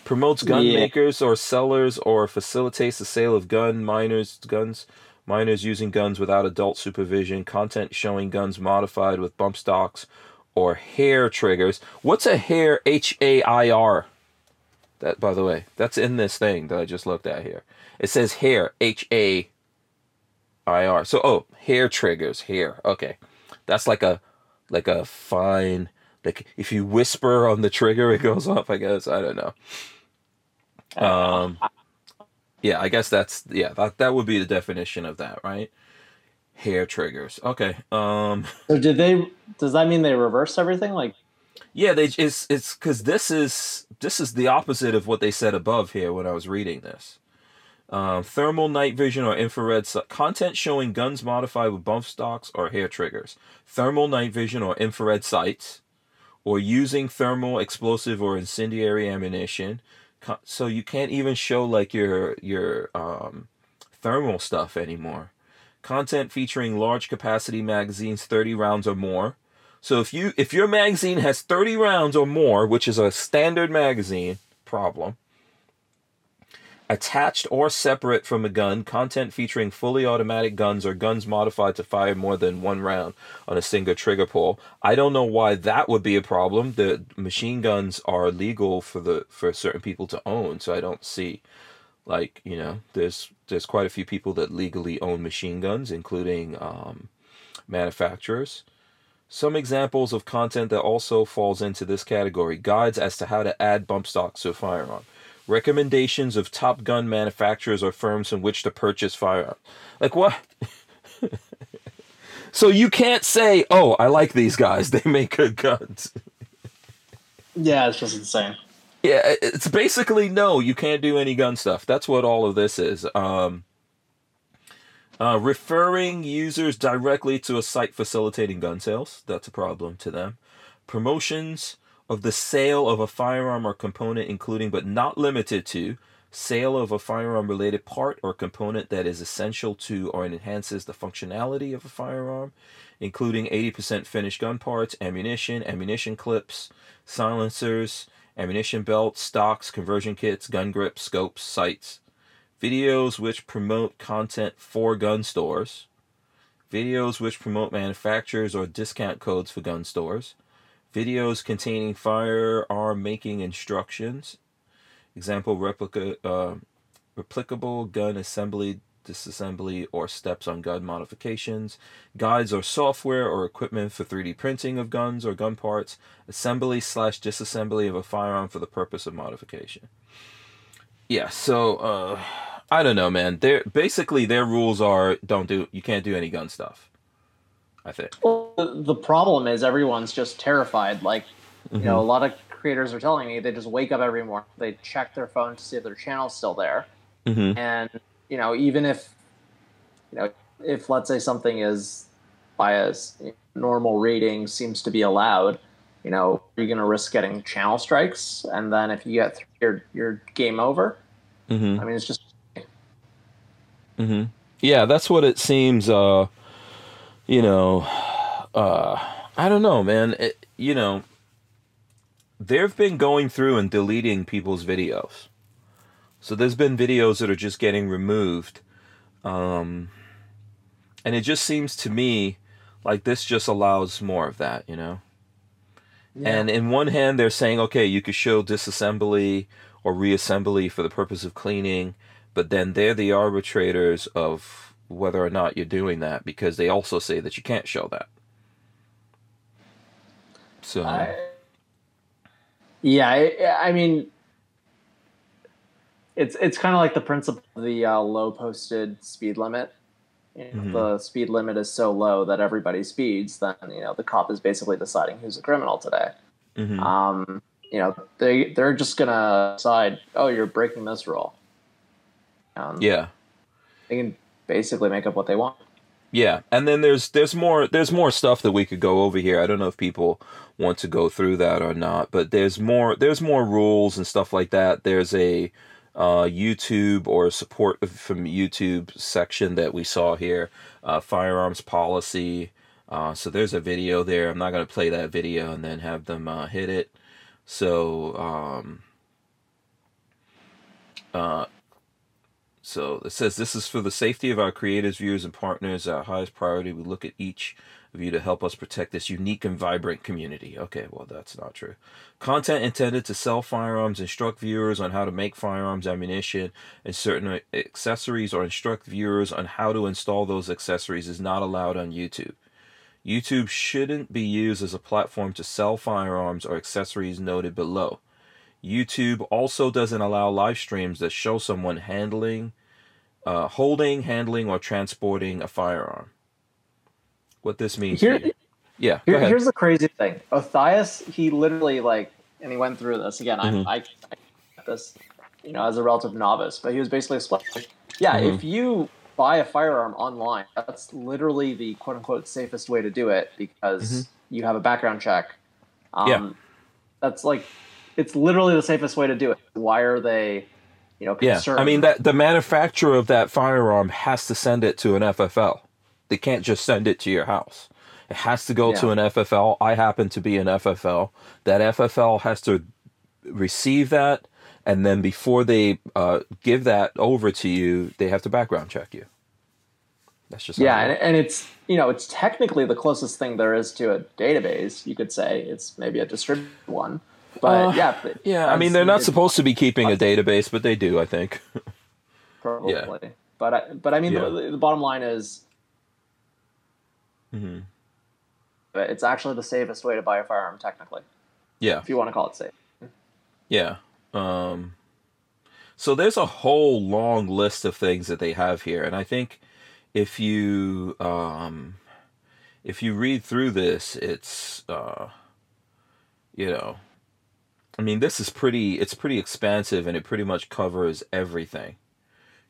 Promotes gun Yeah. makers or sellers or facilitates the sale of gun minors guns minors using guns without adult supervision, content showing guns modified with bump stocks or hair triggers. What's a hair H A I R? That by the way, that's in this thing that I just looked at here. It says hair H A I R. So oh, hair triggers, hair. Okay. That's like a like a fine like if you whisper on the trigger it goes off, I guess. I don't know. Um yeah, I guess that's yeah, that that would be the definition of that, right? Hair triggers. Okay. Um So did they? Does that mean they reverse everything? Like, Yeah, they it's it's because this is this is the opposite of what they said above here when I was reading this. Um, thermal night vision or infrared si- content showing guns modified with bump stocks or hair triggers. Thermal night vision or infrared sights, or using thermal explosive or incendiary ammunition. So you can't even show like your your um, thermal stuff anymore. Content featuring large capacity magazines, thirty rounds or more. So if you if your magazine has 30 rounds or more, which is a standard magazine problem, attached or separate from a gun, content featuring fully automatic guns or guns modified to fire more than one round on a single trigger pull. I don't know why that would be a problem. The machine guns are legal for the for certain people to own, so I don't see like, you know, there's there's quite a few people that legally own machine guns, including um, manufacturers. Some examples of content that also falls into this category guides as to how to add bump stocks to a firearm, recommendations of top gun manufacturers or firms in which to purchase firearms. Like, what? so you can't say, oh, I like these guys, they make good guns. yeah, it's just insane. Yeah, it's basically no, you can't do any gun stuff. That's what all of this is. Um, uh, referring users directly to a site facilitating gun sales, that's a problem to them. Promotions of the sale of a firearm or component, including but not limited to sale of a firearm related part or component that is essential to or enhances the functionality of a firearm, including 80% finished gun parts, ammunition, ammunition clips, silencers, ammunition belts, stocks, conversion kits, gun grips, scopes, sights, videos which promote content for gun stores, videos which promote manufacturers or discount codes for gun stores, videos containing firearm making instructions, example replica uh, replicable gun assembly disassembly or steps on gun modifications. Guides or software or equipment for 3d printing of guns or gun parts. Assembly slash disassembly of a firearm for the purpose of modification. Yeah so uh i don't know man. They're basically their rules are don't do you can't do any gun stuff i think Well, the, problem is everyone's just terrified. Like, you know, a lot of creators are telling me they just wake up every morning, they check their phone to see if their channel's still there, mm-hmm. and you know, even if you know, if let's say something is by a normal rating seems to be allowed, you know, you're going to risk getting channel strikes, and then if you get through, your your game over. Mm-hmm. I mean, it's just Mm-hmm. Yeah, that's what it seems. Uh, you know, uh, I don't know, man. It, you know, they've been going through and deleting people's videos. So there's been videos that are just getting removed, um, and it just seems to me like this just allows more of that. You know. And in one hand, they're saying, okay, you could show disassembly or reassembly for the purpose of cleaning, but then they're the arbitrators of whether or not you're doing that because they also say that you can't show that. So, I, yeah, I, I mean, it's it's kind of like the principle of the uh, low posted speed limit. You know, Mhm. The speed limit is so low that everybody speeds. Then you know the cop is basically deciding who's a criminal today. mhm. Um, you know they they're just gonna decide, oh, you're breaking this rule. Um, yeah. they can basically make up what they want. Yeah, and then there's there's more there's more stuff that we could go over here. I don't know if people want to go through that or not, but there's more there's more rules and stuff like that. There's a uh, YouTube or support from YouTube section that we saw here, uh, firearms policy. Uh, so there's a video there. I'm not to play that video and then have them uh, hit it. So, um, uh, so it says this is for the safety of our creators, viewers, and partners. Our highest priority. We look at each of you to help us protect this unique and vibrant community. Okay, well that's not true. Content intended to sell firearms, instruct viewers on how to make firearms, ammunition, and certain accessories, or instruct viewers on how to install those accessories is not allowed on YouTube. YouTube shouldn't be used as a platform to sell firearms or accessories noted below. YouTube also doesn't allow live streams that show someone handling, uh, holding, handling, or transporting a firearm. What this means? Here- you. Yeah, go Here, ahead. here's the crazy thing. Othais, he literally like, and he went through this again. Mhm. I, I, I this, you know, as a relative novice, but he was basically explaining, yeah, Mhm. if you buy a firearm online, that's literally the quote unquote safest way to do it because you have a background check. Um, Mm-hmm. Yeah. that's like, it's literally the safest way to do it. Why are they, you know, concerned? Yeah. I mean that the manufacturer of that firearm has to send it to an FFL. They can't just send it to your house. It has to go to an FFL. I happen to be an FFL. That FFL has to receive that, and then before they uh, give that over to you, they have to background check you. That's just Yeah, and, and it's you know it's technically the closest thing there is to a database. You could say it's maybe a distributed one, but Uh, yeah, but yeah. I mean, they're not supposed to be keeping a database, but they do. I think. probably. yeah. But I, but I mean, Yeah. the, the bottom line is hmm it's actually the safest way to buy a firearm, technically, Yeah. if you want to call it safe. Yeah. Um, so there's a whole long list of things that they have here, and I think if you um, if you read through this, it's uh, you know, I mean, this is pretty. It's pretty expansive, and it pretty much covers everything.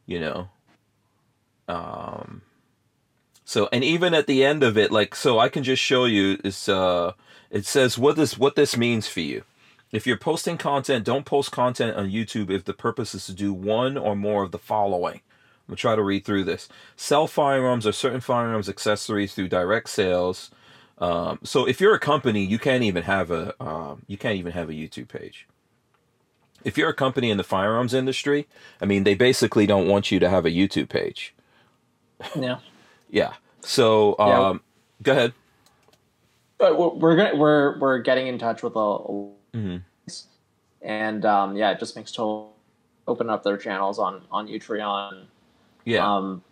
You know. Um. So and even at the end of it, like so, I can just show you. It's uh, it says what this what this means for you. If you're posting content, don't post content on YouTube if the purpose is to do one or more of the following. I'm gonna try to read through this. Sell firearms or certain firearms accessories through direct sales. Um, so if you're a company, you can't even have a um, you can't even have a YouTube page. If you're a company in the firearms industry, I mean, they basically don't want you to have a YouTube page. Yeah. Yeah. So Yeah. um, go ahead. But we're- we're gonna we're we're getting in touch with a, hmm and um, yeah, it just makes total open up their channels on on Utreon. Yeah. Um,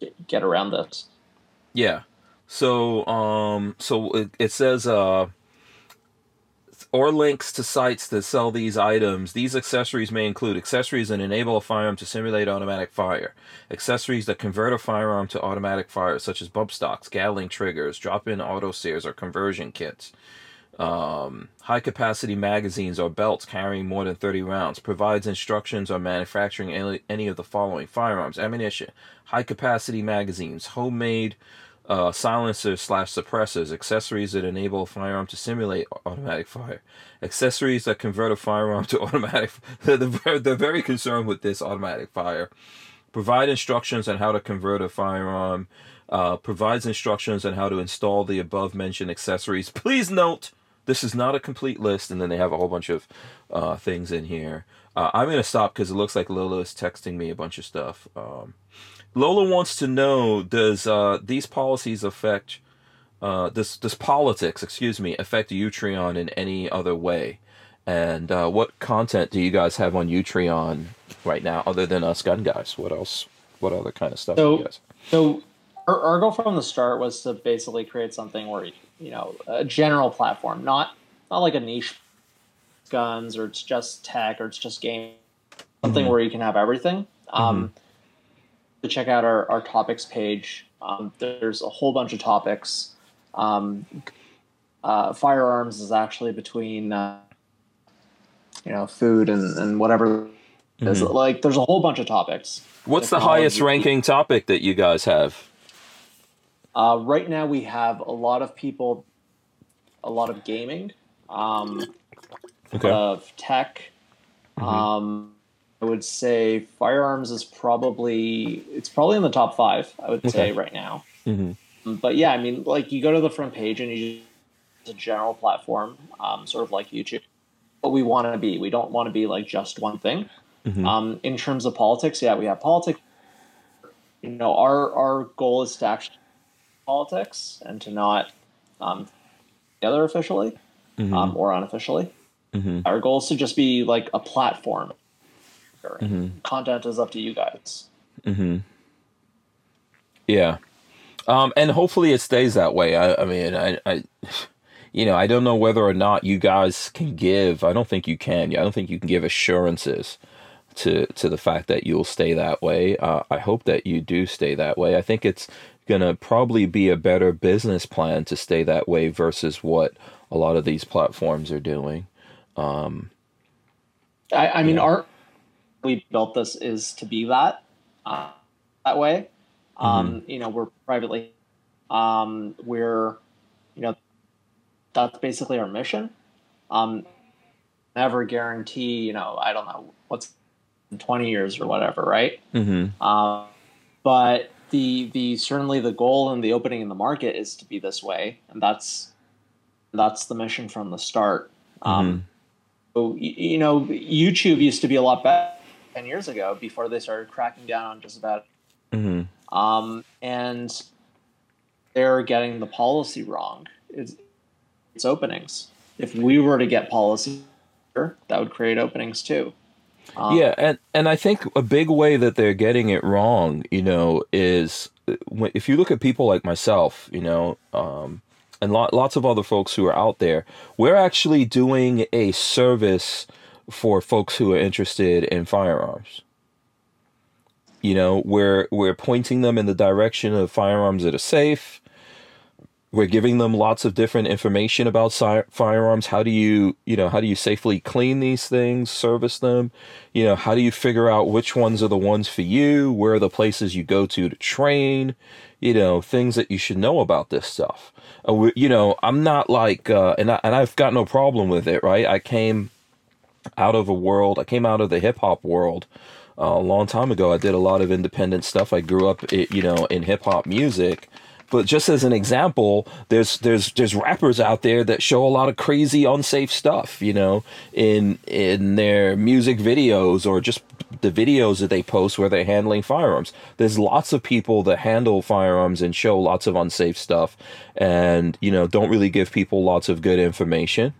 get- get around this. Yeah. So um so it, it says uh or links to sites that sell these items. These accessories may include accessories that enable a firearm to simulate automatic fire, accessories that convert a firearm to automatic fire, such as bump stocks, Gatling triggers, drop-in auto sears, or conversion kits. Um, high capacity magazines or belts carrying more than 30 rounds provides instructions on manufacturing any, any of the following firearms ammunition high capacity magazines homemade uh, silencers slash suppressors. Accessories that enable a firearm to simulate automatic fire. Accessories that convert a firearm to automatic they're, they're very concerned with this automatic fire. Provide instructions on how to convert a firearm uh, provides instructions on how to install the above mentioned accessories. Please note this is not a complete list and then they have a whole bunch of uh, things in here. Uh, i'm going to stop because it looks like lola is texting me a bunch of stuff um, lola wants to know does uh, these policies affect uh, this this politics excuse me affect utreon in any other way and uh, what content do you guys have on utreon right now other than us gun guys what else what other kind of stuff do So- you guys So our, our goal from the start was to basically create something where you know a general platform, not not like a niche guns or it's just tech or it's just game, something Mhm. where you can have everything. Um, to check out our, our topics page, um, there's a whole bunch of topics. Um, uh, firearms is actually between uh, you know food and, and whatever. Mhm. Like there's a whole bunch of topics. what's the highest ranking topic that you guys have Uh, right now, we have a lot of people, a lot of gaming, um, okay of tech, Mhm. um, I would say firearms is probably it's probably in the top five. I would say right now. Mhm. But yeah, I mean, like you go to the front page and you it's a general platform, um, sort of like YouTube. What we want to be, we don't want to be like just one thing. Mhm. Um, in terms of politics, yeah, we have politics. You know, our our goal is to actually politics and to not um, together officially Mhm. um, or unofficially. Mhm. Our goal is to just be like a platform. Mhm. Content is up to you guys. Mm-hmm. Yeah. Um, and hopefully it stays that way. I, I mean, I, I, you know, I don't know whether or not you guys can give. I don't think you can. I don't think you can give assurances to to the fact that you'll stay that way. Uh, I hope that you do stay that way. I think it's gonna probably be a better business plan to stay that way versus what a lot of these platforms are doing. Um, I, I mean, Yeah. our we built this is to be that uh, that way. Um, You know, we're privately. Um, we're, you know, that's basically our mission. Um, never guarantee. You know, I don't know what's in twenty years or whatever, right? mhm. Um, but the the certainly the goal and the opening in the market is to be this way, and that's that's the mission from the start. Um, so, y- you know, YouTube used to be a lot better ten years ago before they started cracking down on just about. Mhm. Um, and they're getting the policy wrong. It's, it's openings. If we were to get policy, that would create openings too. Um, yeah, and and I think a big way that they're getting it wrong, you know, is uh, if you look at people like myself, you know, um, and lot, lots of other folks who are out there, we're actually doing a service for folks who are interested in firearms. You know, we're we're pointing them in the direction of firearms that are safe. We're giving them lots of different information about si- firearms. How do you, you know, how do you safely clean these things, service them? You know, how do you figure out which ones are the ones for you? Where are the places you go to to train? You know, things that you should know about this stuff. Uh, we, you know, I'm not like, uh, and I, and I've got no problem with it, right? I came out of a world. I came out of the hip hop world uh, a long time ago. I did a lot of independent stuff. I grew up, you know, in hip hop music. But just as an example, there's there's there's rappers out there that show a lot of crazy, unsafe stuff, you know, in in their music videos or just the videos that they post where they're handling firearms. There's lots of people that handle firearms and show lots of unsafe stuff, and you know, don't really give people lots of good information.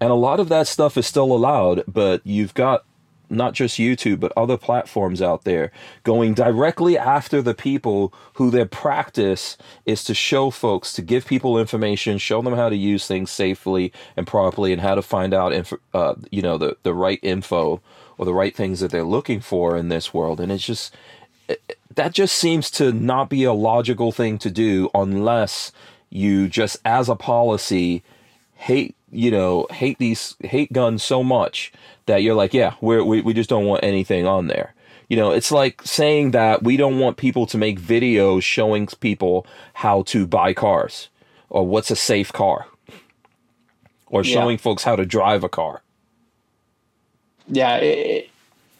And a lot of that stuff is still allowed, but you've got not just YouTube, but other platforms out there going directly after the people who their practice is to show folks, to give people information, show them how to use things safely and properly, and how to find out, inf- uh, you know, the, the right info or the right things that they're looking for in this world. And it's just, it- that just seems to not be a logical thing to do unless you just, as a policy, hate you know hate these hate guns so much that you're like yeah we're, we we just don't want anything on there you know it's like saying that we don't want people to make videos showing people how to buy cars or what's a safe car or Yeah. showing folks how to drive a car yeah, it, it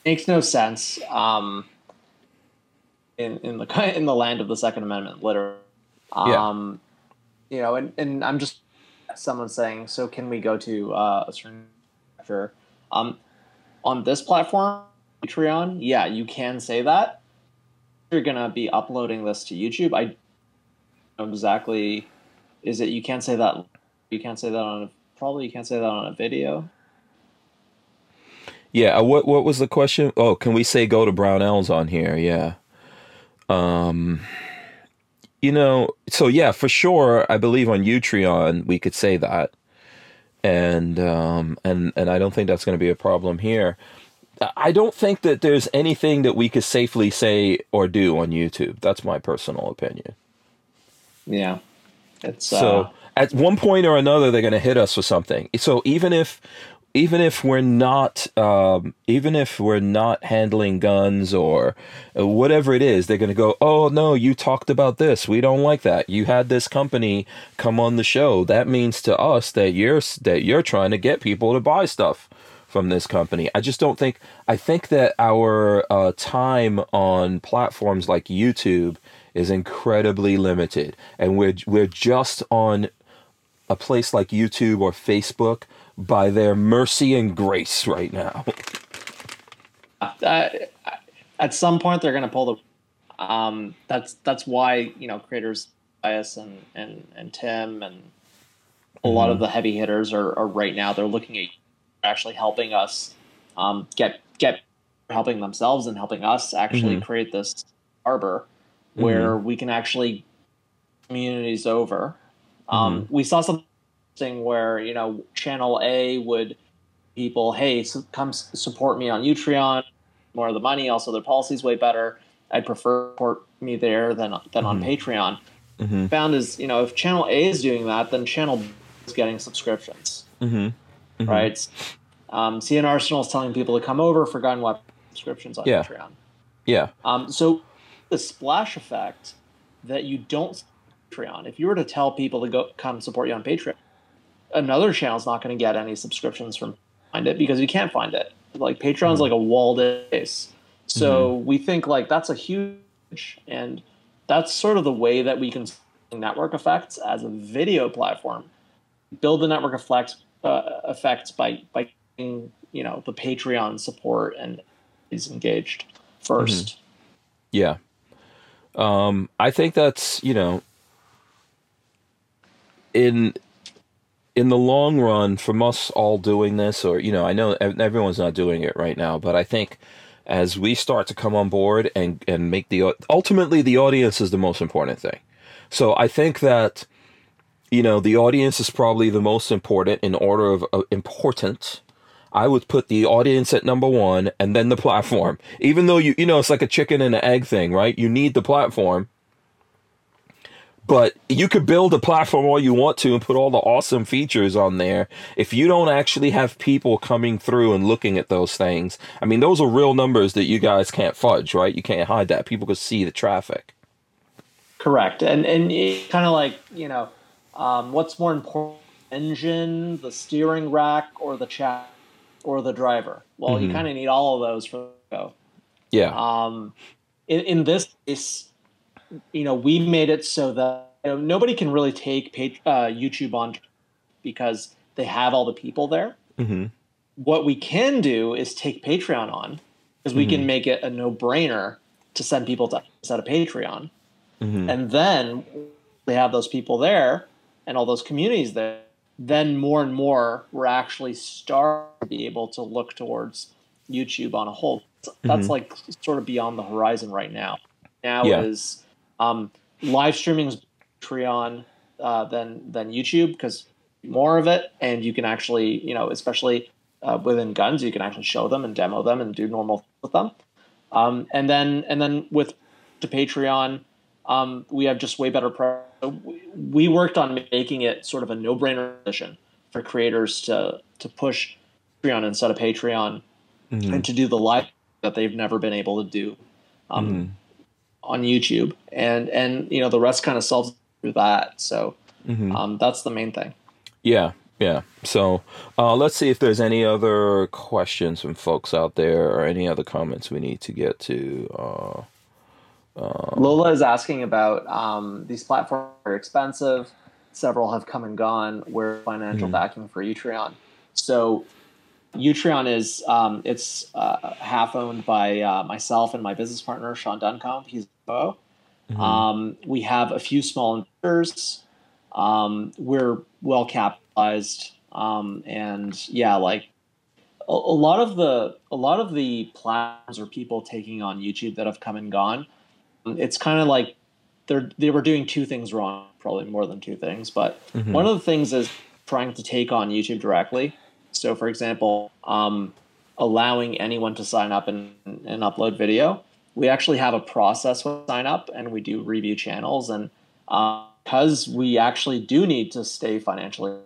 makes no sense. Um, in in the in the land of the Second Amendment, literally. Yeah. Um, you know, and, and I'm just someone saying, so can we go to uh, a certain sector? Um, on this platform, Utreon, yeah, you can say that. You're gonna be uploading this to YouTube. I don't exactly. Is it you can't say that? You can't say that on a, probably you can't say that on a video. Yeah, uh, what what was the question? Oh, can we say go to Brownells on here? Yeah. Um you know, so yeah, for sure, I believe on Utreon we could say that. And um and and I don't think that's going to be a problem here. I- don't think that there's anything that we could safely say or do on YouTube. That's my personal opinion. Yeah, it's So uh, at one point or another, they're going to hit us for something. So even if, even if we're not, um, even if we're not handling guns or uh, whatever it is, they're going to go, "Oh no, you talked about this. We don't like that. You had this company come on the show. That means to us that you're that you're trying to get people to buy stuff." from this company. I just don't think. I think that our uh, time on platforms like YouTube is incredibly limited, and we're we're just on a place like YouTube or Facebook by their mercy and grace right now. uh, at some point they're going to pull the um, that's that's why you know creators bias and and and tim and a lot of the heavy hitters are, are right now they're looking at actually helping us um, get get helping themselves and helping us actually Mhm. create this harbor where we can actually communities over um, we saw something where you know channel a would people hey so come support me on utreon more of the money also their policies way better i'd prefer support me there than than on patreon Mm-hmm. found is you know if channel a is doing that then channel B is getting subscriptions Mm-hmm. right um, C&Rsenal is telling people to come over for gun weapon subscriptions on Yeah. utreon Yeah. um, so the splash effect that you don't Patreon. If you were to tell people to go come support you on Patreon, another channel's not going to get any subscriptions from find it because you can't find it. Like Patreon's like a walled base. So we think like that's a huge and that's sort of the way that we can network effects as a video platform. Build the network effects uh, effects by by getting, you know the Patreon support and is engaged 1st Yeah. Um, I think that's, you know, in in the long run from us all doing this or you know, I know everyone's not doing it right now, but I think as we start to come on board and and make the ultimately the audience is the most important thing. So I think that you know, the audience is probably the most important in order of uh, importance. I would put the audience at number one and then the platform. Even though you you know it's like a chicken and an egg thing, right? You need the platform. But you could build a platform all you want to and put all the awesome features on there. If you don't actually have people coming through and looking at those things, I mean, those are real numbers that you guys can't fudge, right? You can't hide that. People can see the traffic. Correct, and and kind of like you know, um, what's more important, engine, the steering rack, or the chat, or the driver? Well, you Mhm. kind of need all of those for the go. Yeah. Um, in, in this case, you know, we made it so that you know, nobody can really take page, uh, YouTube on because they have all the people there. hmm What we can do is take Patreon on because we can make it a no-brainer to send people to set a Patreon hmm and then they have those people there and all those communities there then more and more we're actually starting to be able to look towards youtube on a whole that's Mhm. like sort of beyond the horizon right now now Yeah. is um, live streaming is patreon uh, than than youtube because more of it and you can actually you know especially uh, within guns you can actually show them and demo them and do normal with them um, and then and then with to patreon um, we have just way better. We- worked on making it sort of a no-brainer position for creators to to push Utreon instead of Patreon Mhm. and to do the live that they've never been able to do um, Mhm. On YouTube, and and you know the rest kind of solves through that. So Mhm. um, that's the main thing. Yeah, yeah. So uh, let's see if there's any other questions from folks out there or any other comments we need to get to. Uh, Lola is asking about um, these platforms are expensive. Several have come and gone. Where financial Mhm. backing for Utreon? So Utreon is um, it's uh, half owned by uh, myself and my business partner Sean Duncombe. He's Mhm. Um, we have a few small investors. Um, we're well capitalized, um, and yeah, like a, a lot of the a lot of the platforms or people taking on YouTube that have come and gone. It's kind of like they're they were doing two things wrong, probably more than two things. But Mhm. one of the things is trying to take on YouTube directly. So, for example, um, allowing anyone to sign up and, and upload video. We actually have a process with sign up, and we do review channels. And because we actually do need to stay financially,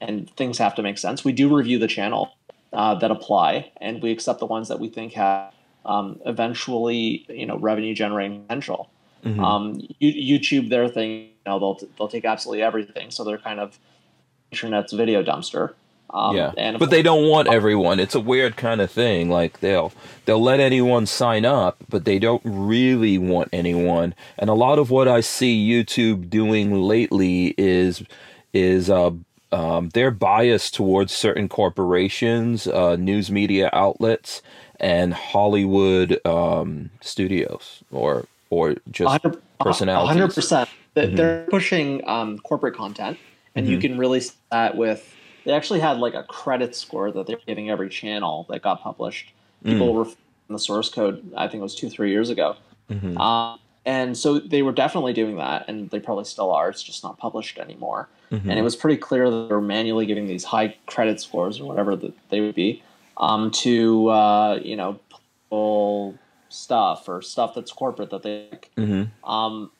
and things have to make sense, we do review the channel uh, that apply, and we accept the ones that we think have um, eventually, you know, revenue generating potential. Mhm. Um, YouTube, their thing, you know, they'll they'll take absolutely everything. So they're kind of internet's video dumpster. Um, yeah, but they don't want everyone. It's a weird kind of thing. Like they'll they'll let anyone sign up, but they don't really want anyone. And a lot of what I see YouTube doing lately is is uh, um, they're biased towards certain corporations, uh, news media outlets, and Hollywood um, studios, or or just personalities. hundred percent. They're pushing um, corporate content, and you can really see that with. They actually had like a credit score that they're giving every channel that got published. People were in the source code. I think it was two, three years ago. Um, and so they were definitely doing that, and they probably still are. It's just not published anymore. And it was pretty clear that they were manually giving these high credit scores or whatever that they would be um, to uh, you know political stuff or stuff that's corporate that they like. Um,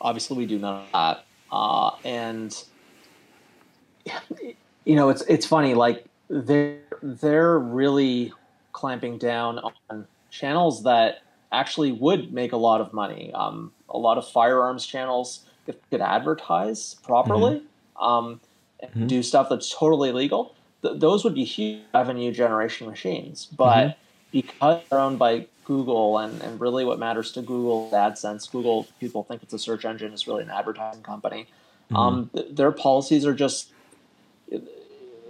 obviously, we do none of that, uh, and you know it's it's funny like they're they're really clamping down on channels that actually would make a lot of money. Um, a lot of firearms channels if they could advertise properly um, and do stuff that's totally legal. Th- those would be huge revenue generation machines. But because they're owned by Google and, and really what matters to Google AdSense, Google people think it's a search engine, it's really an advertising company. Um, th- their policies are just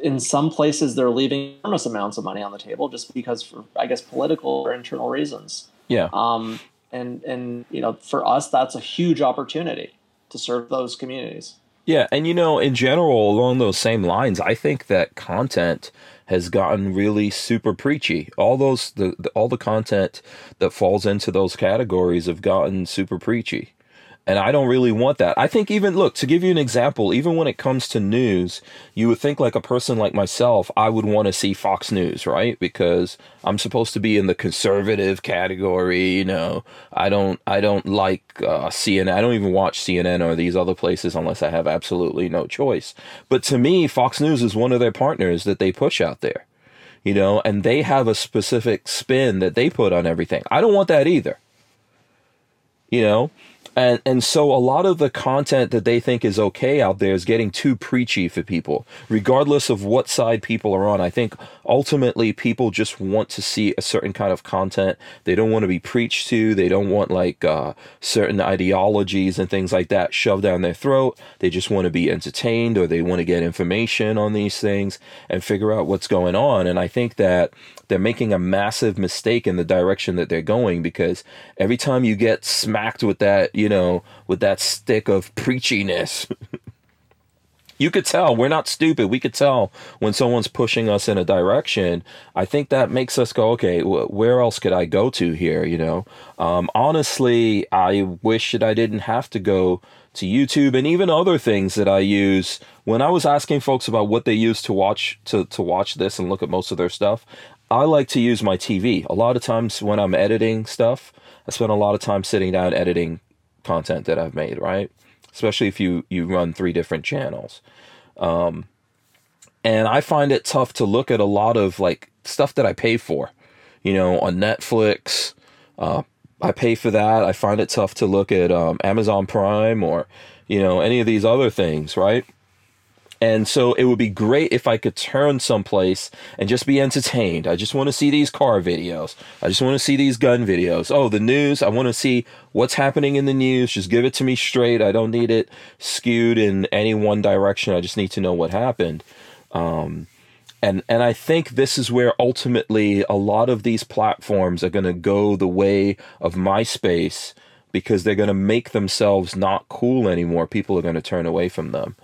in some places they're leaving enormous amounts of money on the table just because for I guess political or internal reasons. Yeah. Um, and and you know for us that's a huge opportunity to serve those communities. Yeah, and you know, in general, along those same lines, I think that content has gotten really super preachy. All those the, the all the content that falls into those categories have gotten super preachy. And I don't really want that. I think even look, to give you an example, even when it comes to news, you would think like a person like myself, I would want to see Fox News, right? Because I'm supposed to be in the conservative category, you know. I don't I don't like uh, CNN. I don't even watch CNN or these other places unless I have absolutely no choice. But to me, Fox News is one of their partners that they push out there. You know, and they have a specific spin that they put on everything. I don't want that either. You know, and and so a lot of the content that they think is okay out there is getting too preachy for people. Regardless of what side people are on i think ultimately people just want to see a certain kind of content. They don't want to be preached to. They don't want like uh, certain ideologies and things like that shoved down their throat. They just want to be entertained or they want to get information on these things and figure out what's going on. And i think that they're making a massive mistake in the direction that they're going because every time you get smacked with that, you know, with that stick of preachiness, you could tell we're not stupid. We could tell when someone's pushing us in a direction. I think that makes us go, okay, wh- where else could I go to here? You know, um, honestly, I wish that I didn't have to go to YouTube and even other things that I use. When I was asking folks about what they use to watch to to watch this and look at most of their stuff, I like to use my TV. A lot of times when I'm editing stuff, I spend a lot of time sitting down editing content that I've made, right? Especially if you you run three different channels. Um, and I find it tough to look at a lot of like stuff that I pay for, you know, on Netflix. Uh, I pay for that. I find it tough to look at um, Amazon Prime or, you know, any of these other things, right? And so it would be great if I could turn someplace and just be entertained. I just want to see these car videos. I just want to see these gun videos. Oh, the news. I want to see what's happening in the news. Just give it to me straight. I don't need it skewed in any one direction. I just need to know what happened. Um, and and I think this is where ultimately a lot of these platforms are going to go the way of MySpace because they're going to make themselves not cool anymore. People are going to turn away from them.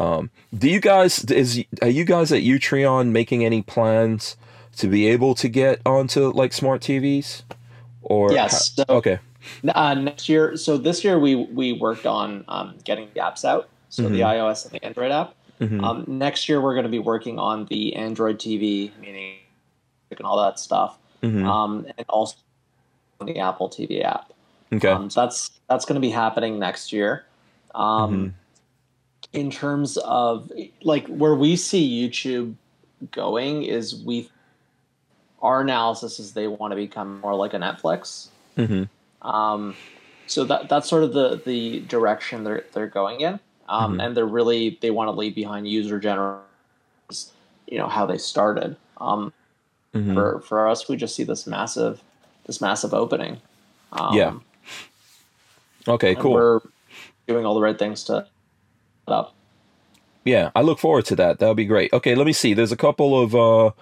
Um, do you guys is are you guys at Utreon making any plans to be able to get onto like smart TVs? Or Yes, so- okay. Uh, next year, so this year we we worked on um, getting the apps out, so the iOS and the Android app. Um, next year we're going to be working on the Android TV, meaning and all that stuff, um, and also the Apple TV app. Okay. Um, so that's that's going to be happening next year. Um, In terms of like where we see YouTube going is we our analysis is they want to become more like a Netflix. Mhm. Um, so that that's sort of the the direction they're they're going in, um, and they're really they want to leave behind user generated you know how they started. Um, Mhm. For for us, we just see this massive this massive opening. Um, Yeah. Okay, cool. We're doing all the right things to up. Yeah, I look forward to that. That'll be great. Okay, let me see. There's a couple of uh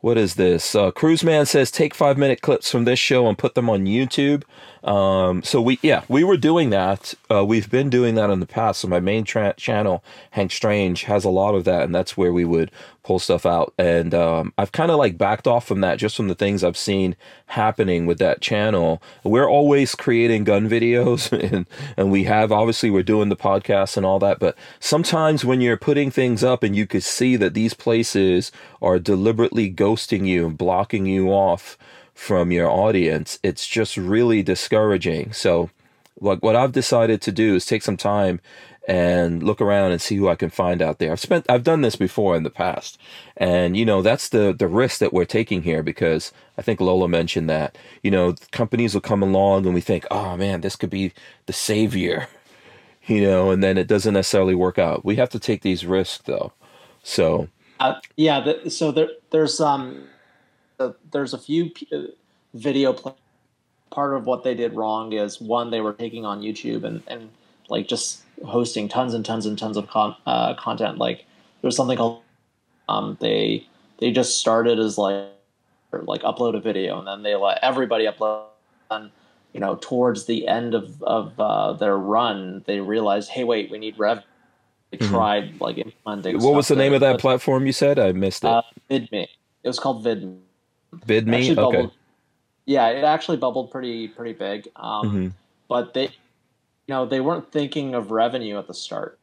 what is this? Uh Cruise Man says take 5 minute clips from this show and put them on YouTube. Um so we yeah, we were doing that. Uh we've been doing that in the past. So my main tra- channel Hank Strange has a lot of that and that's where we would pull stuff out. And um I've kind of like backed off from that just from the things I've seen happening with that channel. We're always creating gun videos and and we have obviously we're doing the podcast and all that, but sometimes when you're putting things up and you could see that these places are deliberately ghosting you and blocking you off from your audience, it's just really discouraging. So like what I've decided to do is take some time and look around and see who I can find out there. I've spent I've done this before in the past. And you know, that's the the risk that we're taking here because I think Lola mentioned that, you know, companies will come along and we think, "Oh man, this could be the savior." You know, and then it doesn't necessarily work out. We have to take these risks though. So, Uh, yeah, the, so there, there's um, there's a few p- uh, video. Pl- part of what they did wrong is one, they were taking on YouTube and and like just hosting tons and tons and tons of con- uh, content. Like there's something called um, they they just started as like like upload a video and then they let everybody upload. And you know, towards the end of of uh, their run, they realized, hey, wait, we need rev. They Mhm. tried like implementing. what was the name that- of that that- platform you said? I missed it. uh, VidMe. It was called VidMe. VidMe. actually Okay. bubbled- Yeah, it actually bubbled pretty pretty big. Um, Mhm. But they, you know, they weren't thinking of revenue at the start.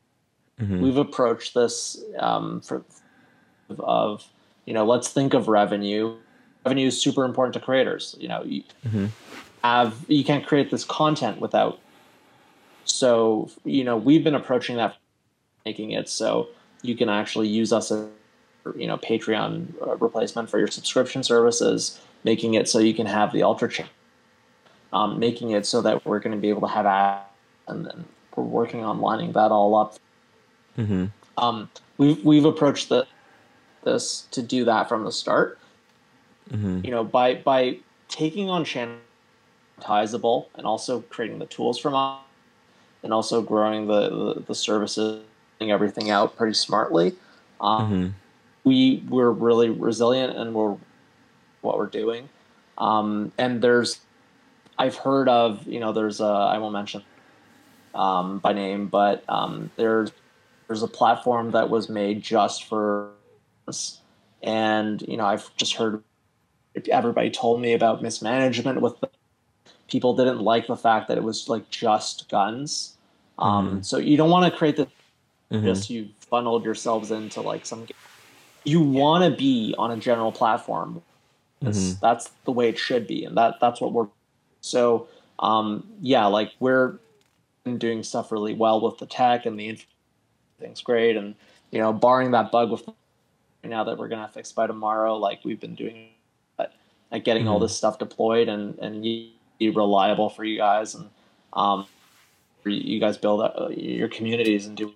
Mhm. We've approached this um, for of you know, let's think of revenue. Revenue is super important to creators. You know, you Mhm. have you can't create this content without. So you know, we've been approaching that, making it so you can actually use us as you know Patreon uh, replacement for your subscription services, making it so you can have the Ultra Chat, um, making it so that we're going to be able to have ads, and then we're working on lining that all up. Mhm. Um, we've we've approached the this to do that from the start. Mhm. You know, by by taking on channel monetizable and also creating the tools from us, and also growing the the, the services, everything out pretty smartly. Um, Mhm. We we're really resilient and we're what we're doing. Um, and there's I've heard of you know there's a I won't mention um, by name, but um, there's there's a platform that was made just for us, and you know I've just heard everybody told me about mismanagement with the, people didn't like the fact that it was like just guns. Um, Mhm. So you don't want to create the Mhm. just you funneled yourselves into like some you want to be on a general platform That's- Mhm. that's the way it should be and that that's what we're so um yeah like we're doing stuff really well with the tech and the things great and you know barring that bug with now that we're gonna fix by tomorrow like we've been doing at, at getting all Mhm. this stuff deployed and and be reliable for you guys and um you you guys build uh, your communities and do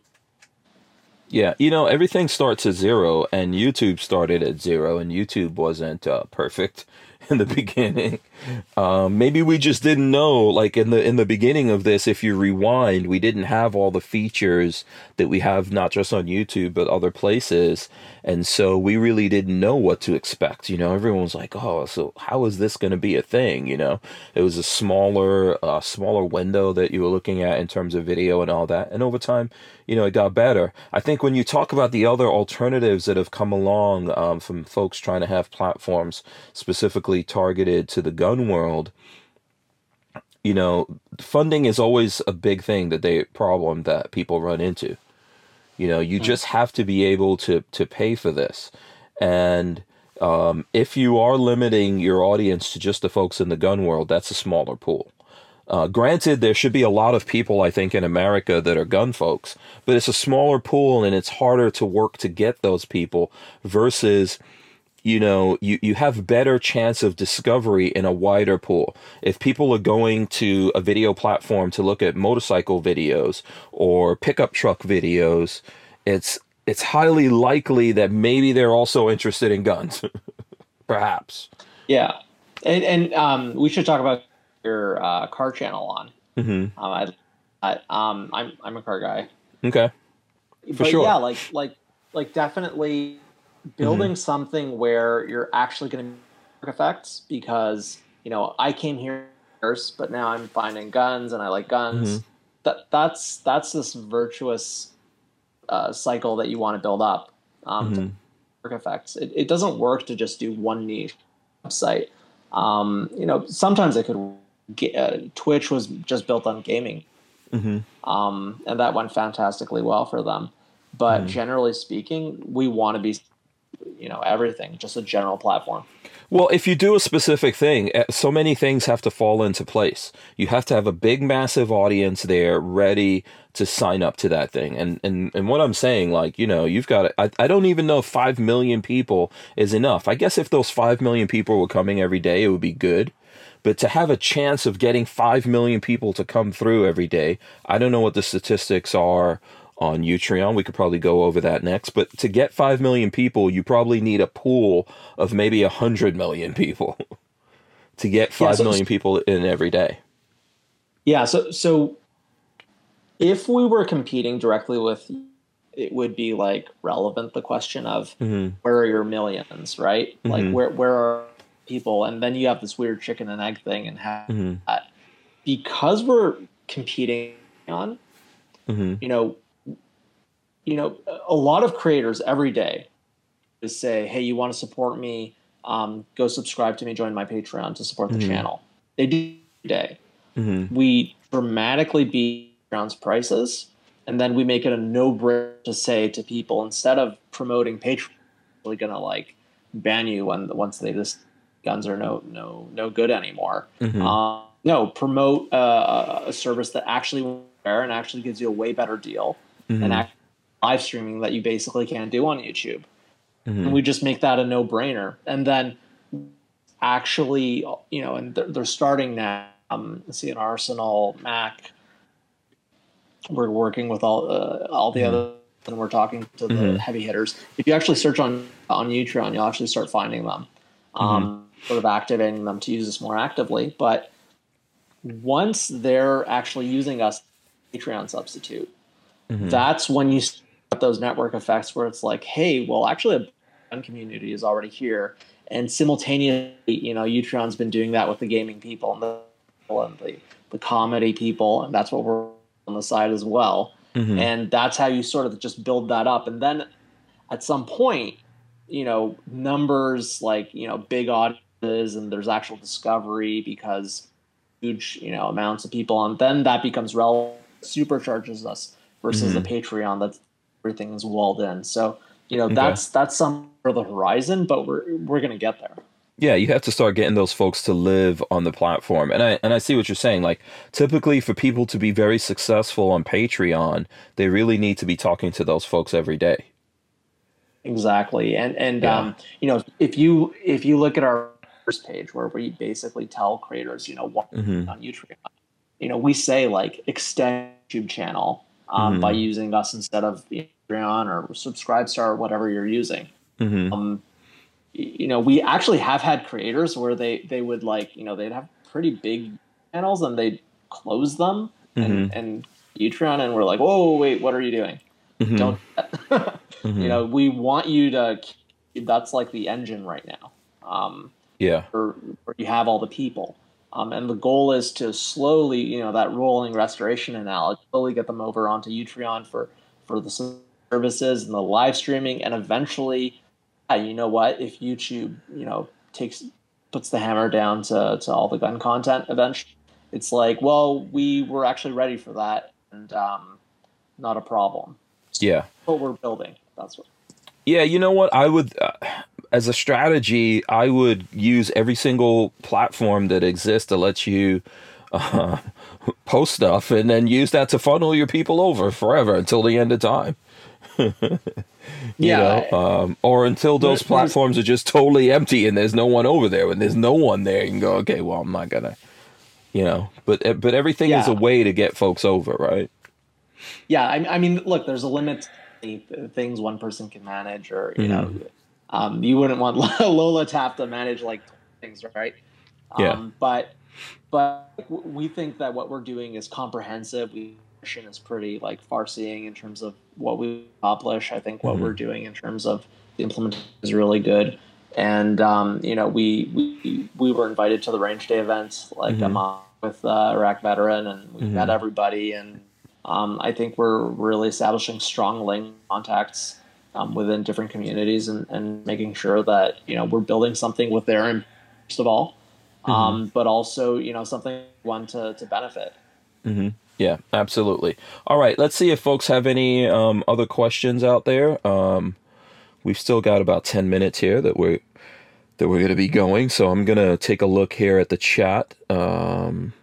Yeah, you know, everything starts at zero, and YouTube started at zero, and YouTube wasn't uh, perfect in the beginning. Um, maybe we just didn't know, like in the in the beginning of this, if you rewind, we didn't have all the features that we have not just on YouTube but other places, and so we really didn't know what to expect. You know, everyone was like, "Oh, so how is this going to be a thing?" You know, it was a smaller uh, smaller window that you were looking at in terms of video and all that, and over time you know, it got better. I think when you talk about the other alternatives that have come along um, from folks trying to have platforms specifically targeted to the gun world, you know, funding is always a big thing that they problem that people run into. You know, you just have to be able to to pay for this, and um, if you are limiting your audience to just the folks in the gun world, that's a smaller pool. Uh, granted, there should be a lot of people, I think, in America that are gun folks, but it's a smaller pool and it's harder to work to get those people versus, you know, you, you have better chance of discovery in a wider pool. If people are going to a video platform to look at motorcycle videos or pickup truck videos, it's it's highly likely that maybe they're also interested in guns, perhaps. Yeah, and and um, we should talk about your uh, car channel on. Mm-hmm. Um, I, I, um, I'm I'm a car guy. Okay. For but sure. yeah, like like like definitely building something where you're actually going to work effects because you know I came here first, but now I'm finding guns and I like guns. Mhm. That that's that's this virtuous uh, cycle that you want to build up. Um, Mhm. work effects. It, it doesn't work to just do one niche website. Um, you know, sometimes it could. Uh, Twitch was just built on gaming Mhm. um, and that went fantastically well for them. But Mm. generally speaking, we want to be, you know, everything, just a general platform. Well, if you do a specific thing, eh, so many things have to fall into place. You have to have a big, massive audience there ready to sign up to that thing. And and, and what I'm saying, like, you know, you've got, I, I don't even know if 5 million people is enough. I guess if those 5 million people were coming every day, it would be good. But to have a chance of getting 5 million people to come through every day, I don't know what the statistics are on Utreon. We could probably go over that next. But to get 5 million people, you probably need a pool of maybe 100 million people to get Yeah, so- million people in every day. Yeah. So, so if we were competing directly with, it would be like relevant the question of Mhm. where are your millions, right? Mhm. Like where where are people? And then you have this weird chicken and egg thing, and have Mhm. that because we're competing on Mhm. you know, you know, a lot of creators every day is say, "Hey, you want to support me? Um, go subscribe to me, join my Patreon to support the Mhm. channel." They do every day. Mhm. We dramatically beat Patreon's prices, and then we make it a no-brainer to say to people instead of promoting Patreon, we're gonna like ban you when once they just guns are no no no good anymore. Mhm. Uh, no, promote uh, a service that actually and actually gives you a way better deal Mhm. and live streaming that you basically can't do on YouTube. Mhm. And we just make that a no brainer. And then actually, you know, and they're, they're starting now. Um, C&Rsenal, Mac. We're working with all uh, all the other, and we're talking to the Mhm. heavy hitters. If you actually search on on Utreon, you'll actually start finding them, um, sort of activating them to use this more actively. But once they're actually using us, Patreon substitute, Mhm. that's when you get those network effects where it's like, hey, well, actually, a community is already here, and simultaneously, you know, Utreon's been doing that with the gaming people and the and the, the comedy people, and that's what we're on the side as well. Mhm. And that's how you sort of just build that up, and then at some point, you know, numbers like you know big audiences, and there's actual discovery because huge you know amounts of people, and then that becomes relevant, supercharges us versus the Patreon that everything is walled in. So you know Okay. that's that's some for the horizon, but we're we're gonna get there. Yeah, you have to start getting those folks to live on the platform. And I and I see what you're saying. Like typically for people to be very successful on Patreon, they really need to be talking to those folks every day. Exactly, and and Yeah. um, you know if you if you look at our first page where we basically tell creators, you know, what Mhm. on YouTube, you know, we say like extend YouTube channel um, Mhm. by using us instead of Patreon or Subscribestar or whatever you're using. Mhm. Um, you know, we actually have had creators where they they would like you know they'd have pretty big channels and they'd close them and and Utreon and we're like, whoa, wait, what are you doing? Mhm. Don't. Mhm. You know, we want you to. That's like the engine right now. Um, Yeah. where, where you have all the people. Um, and the goal is to slowly, you know, that rolling restoration analogy, slowly get them over onto Utreon for for the services and the live streaming, and eventually, yeah, you know what? If YouTube, you know, takes puts the hammer down to to all the gun content, eventually, it's like, well, we were actually ready for that, and um, not a problem. Yeah. What we're building. That's what. Yeah, you know what? I would, uh, as a strategy, I would use every single platform that exists to let you uh, post stuff, and then use that to funnel your people over forever until the end of time. you Yeah, know, um, or until those platforms are just totally empty and there's no one over there. When there's no one there, you can go, okay, well, I'm not gonna, you know. But but everything is a way to get folks over, right? Yeah, I, I mean, look, there's a limit to things one person can manage, or you know, um, you wouldn't want Lola Taft to manage like things, right? Yeah. Um, but but we think that what we're doing is comprehensive. We is pretty like far-seeing in terms of what we accomplish. I think what Mhm. we're doing in terms of the implementation is really good. And um, you know, we, we we were invited to the range day event, like Mhm. I'm on with uh, Iraq veteran, and we Mhm. met everybody. And um, I think we're really establishing strong link contacts um, within different communities, and, and making sure that you know we're building something with their first of all, um, but also you know something one to to benefit. Mm-hmm. Yeah, absolutely. All right, let's see if folks have any um, other questions out there. Um, we've still got about ten minutes here that we're that we're going to be going, so I'm going to take a look here at the chat. Um,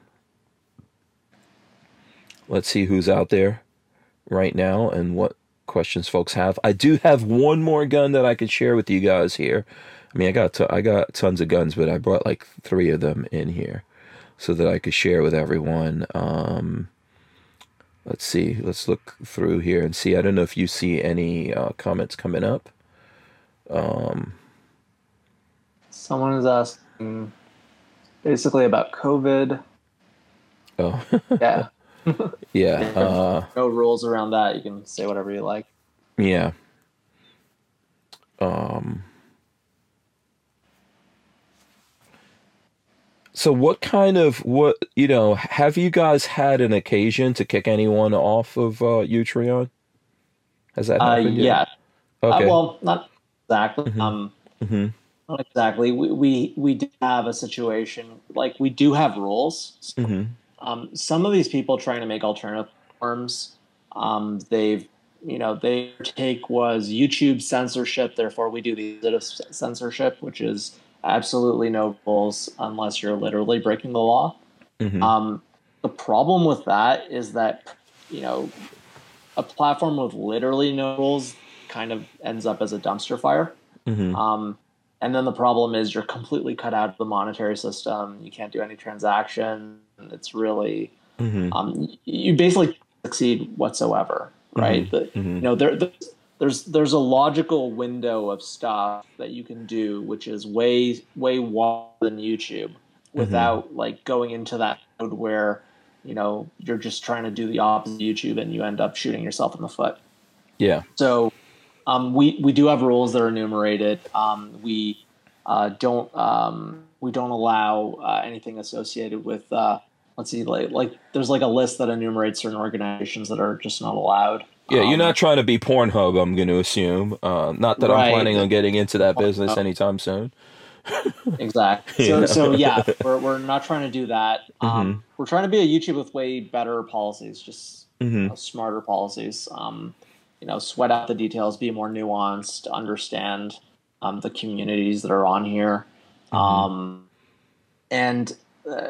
let's see who's out there right now and what questions folks have. I do have one more gun that I could share with you guys here. I mean, I got t- I got tons of guns, but I brought like three of them in here so that I could share with everyone. Um, let's see. Let's look through here and see. I don't know if you see any uh, comments coming up. Um, Someone is asking basically about COVID. Oh, Yeah, yeah. Uh, no rules around that. You can say whatever you like. yeah. Um. So what kind of what you know have you guys had an occasion to kick anyone off of uh, Utreon? Has that Uh, happened? yeah. yet? Okay. Uh, well, not exactly. Mhm. Um, hmm not exactly. We, we we do have a situation like we do have rules. hmm Um, some of these people trying to make alternative forms, um, they've you know their take was YouTube censorship. Therefore, we do the opposite of censorship, which is absolutely no rules unless you're literally breaking the law. hmm Um, the problem with that is that you know a platform with literally no rules kind of ends up as a dumpster fire. hmm Um, and then the problem is you're completely cut out of the monetary system. You can't do any transaction. It's really hmm um, you basically succeed whatsoever, right? The- hmm you know there, there's there's there's a logical window of stuff that you can do, which is way way wider than YouTube, without like going into that mode where you know you're just trying to do the opposite of YouTube and you end up shooting yourself in the foot. Yeah. So um, we we do have rules that are enumerated. Um, we uh, don't um, we don't allow uh, anything associated with uh, let's see like like there's like a list that enumerates certain organizations that are just not allowed. Yeah, you're Um, not trying to be Pornhub, I'm going to assume. Uh, not that I'm planning on getting into that business Uh, anytime soon. exactly. So know? so yeah, we're we're not trying to do that. Um, Mm-hmm. We're trying to be a YouTube with way better policies, just hmm you know, smarter policies. Um, you know, sweat out the details, be more nuanced, understand um, the communities that are on here, Mm-hmm. um, and uh,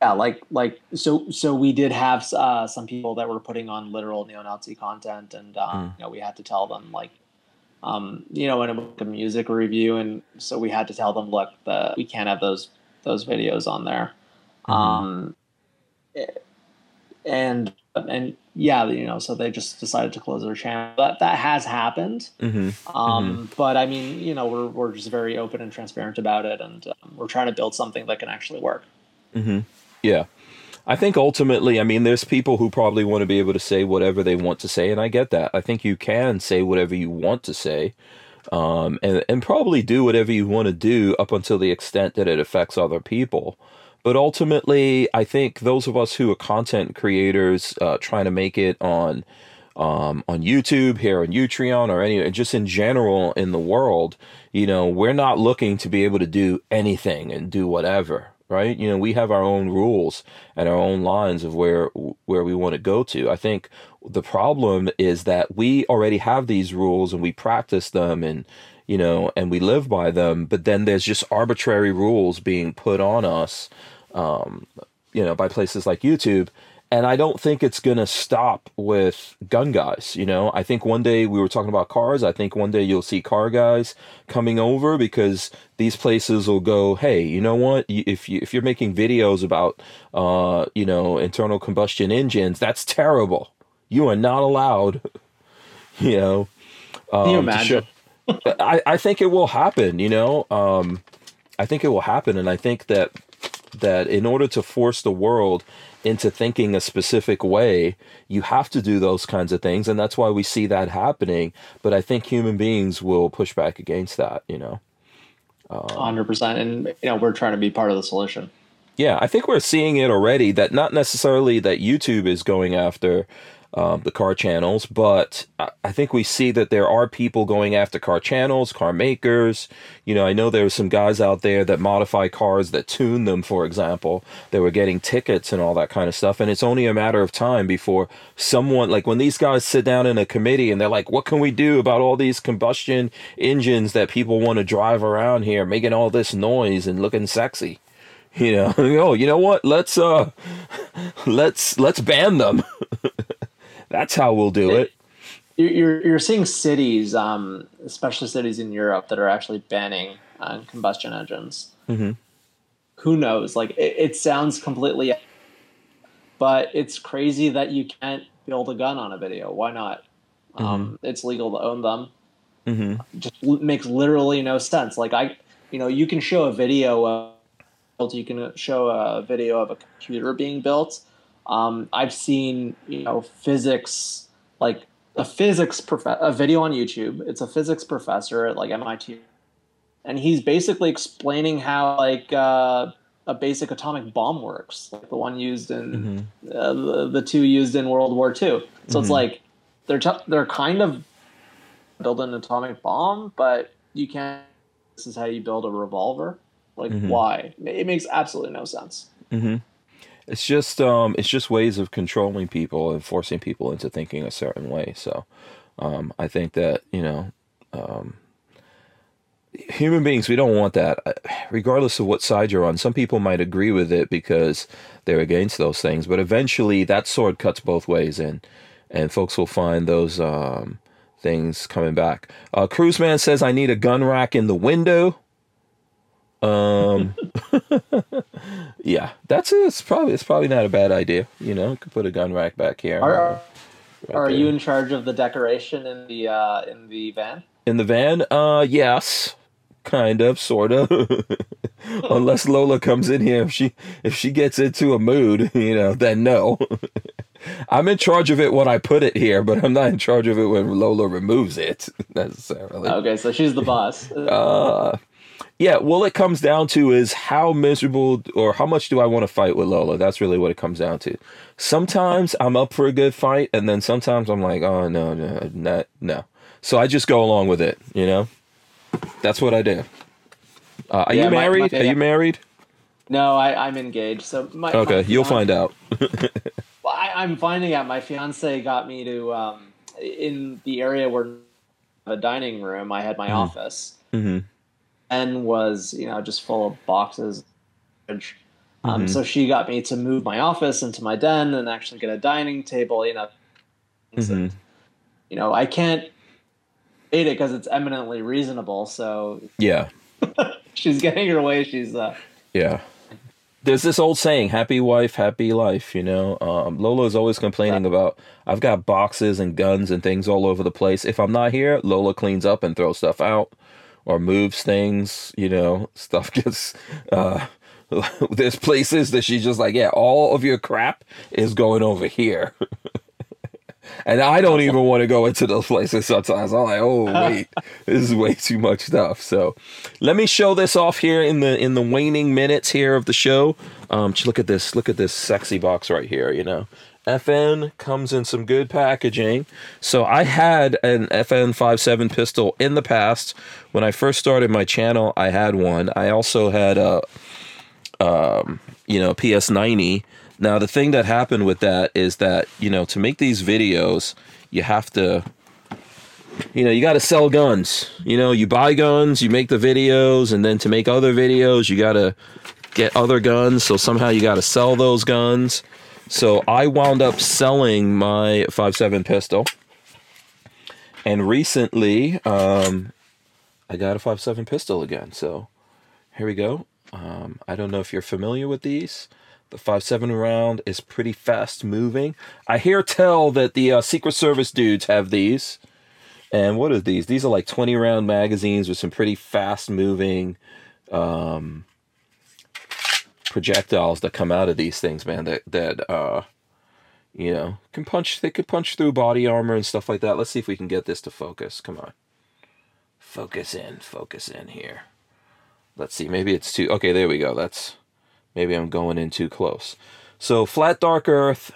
yeah, like like so so we did have uh, some people that were putting on literal neo-Nazi content, and um, Mm. you know we had to tell them like. Um, you know, in was a music review, and so we had to tell them, look, the, we can't have those those videos on there. Mhm. Um, and and yeah, you know, so they just decided to close their channel. That that has happened. hmm Um, But I mean, you know, we're we're just very open and transparent about it, and um, we're trying to build something that can actually work. hmm Yeah. I think ultimately, I mean, there's people who probably want to be able to say whatever they want to say, and I get that. I think you can say whatever you want to say, um, and and probably do whatever you want to do up until the extent that it affects other people. But ultimately, I think those of us who are content creators uh, trying to make it on um, on YouTube, here on Utreon, or any just in general in the world, you know, we're not looking to be able to do anything and do whatever, right? You know, we have our own rules and our own lines of where where we want to go to. I think the problem is that we already have these rules and we practice them and you know and we live by them, but then there's just arbitrary rules being put on us um, you know, by places like YouTube. And I don't think it's going to stop with gun guys. You know, I think one day we were talking about cars. I think one day you'll see car guys coming over because these places will go, hey, you know what? If you if you're making videos about, uh, you know, internal combustion engines, that's terrible. You are not allowed, you know. Um, Can you imagine? show- I, I think it will happen, you know. Um, I think it will happen, and I think that that in order to force the world into thinking a specific way, you have to do those kinds of things, and that's why we see that happening. But I think human beings will push back against that, you know. Um, hundred percent. And you know, we're trying to be part of the solution. Yeah, I think we're seeing it already. That not necessarily that YouTube is going after um, the car channels, but I, think we see that there are people going after car channels, car makers. You know, I know there are some guys out there that modify cars that tune them, for example. They were getting tickets and all that kind of stuff, and it's only a matter of time before someone, like when these guys sit down in a committee and they're like, "What can we do about all these combustion engines that people want to drive around here, making all this noise and looking sexy?" you know oh you know what let's uh let's let's ban them that's how we'll do it You're you're, seeing cities, um, especially cities in Europe, that are actually banning uh, combustion engines. Mhm. Who knows? Like it, it sounds completely, but it's crazy that you can't build a gun on a video. Why not? Um, it's legal to own them. mm-hmm. just l- makes literally no sense. Like I, you know, you can show a video of, you can show a video of a computer being built. Um, I've seen, you know, physics like a physics prof- a video on YouTube. It's a physics professor at like MIT, and he's basically explaining how like uh, a basic atomic bomb works, like the one used in uh, the, the two used in World War II. So it's like they're t- they're kind of build an atomic bomb, but you can't. This is how you build a revolver. Like why? It makes absolutely no sense. It's just um it's just ways of controlling people and forcing people into thinking a certain way. So um i think that you know um human beings we don't want that. Regardless of what side you're on some people might agree with it because they're against those things but eventually that sword cuts both ways and and folks will find those um things coming back. Uh cruise man says i need a gun rack in the window um yeah that's it's probably it's probably not a bad idea you know could put a gun rack back here Are, uh, right are there. you in charge of the decoration in the uh, in the van? in the van uh yes kind of sort of unless lola comes in here if she if she gets into a mood you know then no i'm in charge of it when i put it here but i'm not in charge of it when lola removes it necessarily Okay, so she's the boss. uh yeah well it comes down to is how miserable or how much do i want to fight with lola that's really what it comes down to sometimes i'm up for a good fight and then sometimes i'm like oh no no no no so i just go along with it you know that's what i do uh, are Yeah, you my- my married are you married no, I, I'm engaged. So my okay my you'll find out Well, I, I'm finding out. My fiance got me to um, in the area where the dining room. I had my office. hmm and was you know just full of boxes. Um, Mhm. So she got me to move my office into my den and actually get a dining table. You know, hmm you know I can't hate it because it's eminently reasonable. So yeah she's getting her way. She's uh, Yeah. There's this old saying, happy wife, happy life, you know. Um, Lola is always complaining about, I've got boxes and guns and things all over the place. If I'm not here, Lola cleans up and throws stuff out or moves things, you know, stuff gets, uh, there's places that she's just like, yeah, all of your crap is going over here. and I don't even want to go into those places sometimes. I'm like, oh wait, this is way too much stuff. So let me show this off here in the in the waning minutes here of the show. Um, look at this. Look at this sexy box right here. You know, FN comes in some good packaging. So I had an FN 57 pistol in the past when I first started my channel. I had one. I also had a um, you know, PS90. Now, the thing that happened with that is that, you know, to make these videos, you have to, you know, you got to sell guns. You know, you buy guns, you make the videos, and then to make other videos, you got to get other guns. So somehow you got to sell those guns. So I wound up selling my 5.7 pistol. And recently, um, I got a 5.7 pistol again. So here we go. Um, I don't know if you're familiar with these. The 5.7 round is pretty fast moving. I hear tell that the uh, Secret Service dudes have these. And what are these? These are like 20 round magazines with some pretty fast moving um, projectiles that come out of these things, man. That that uh, you know can punch. They could punch through body armor and stuff like that. Let's see if we can get this to focus. Come on, focus in, focus in here. Let's see. Maybe it's too. Okay, there we go. That's maybe I'm going in too close. So flat dark earth,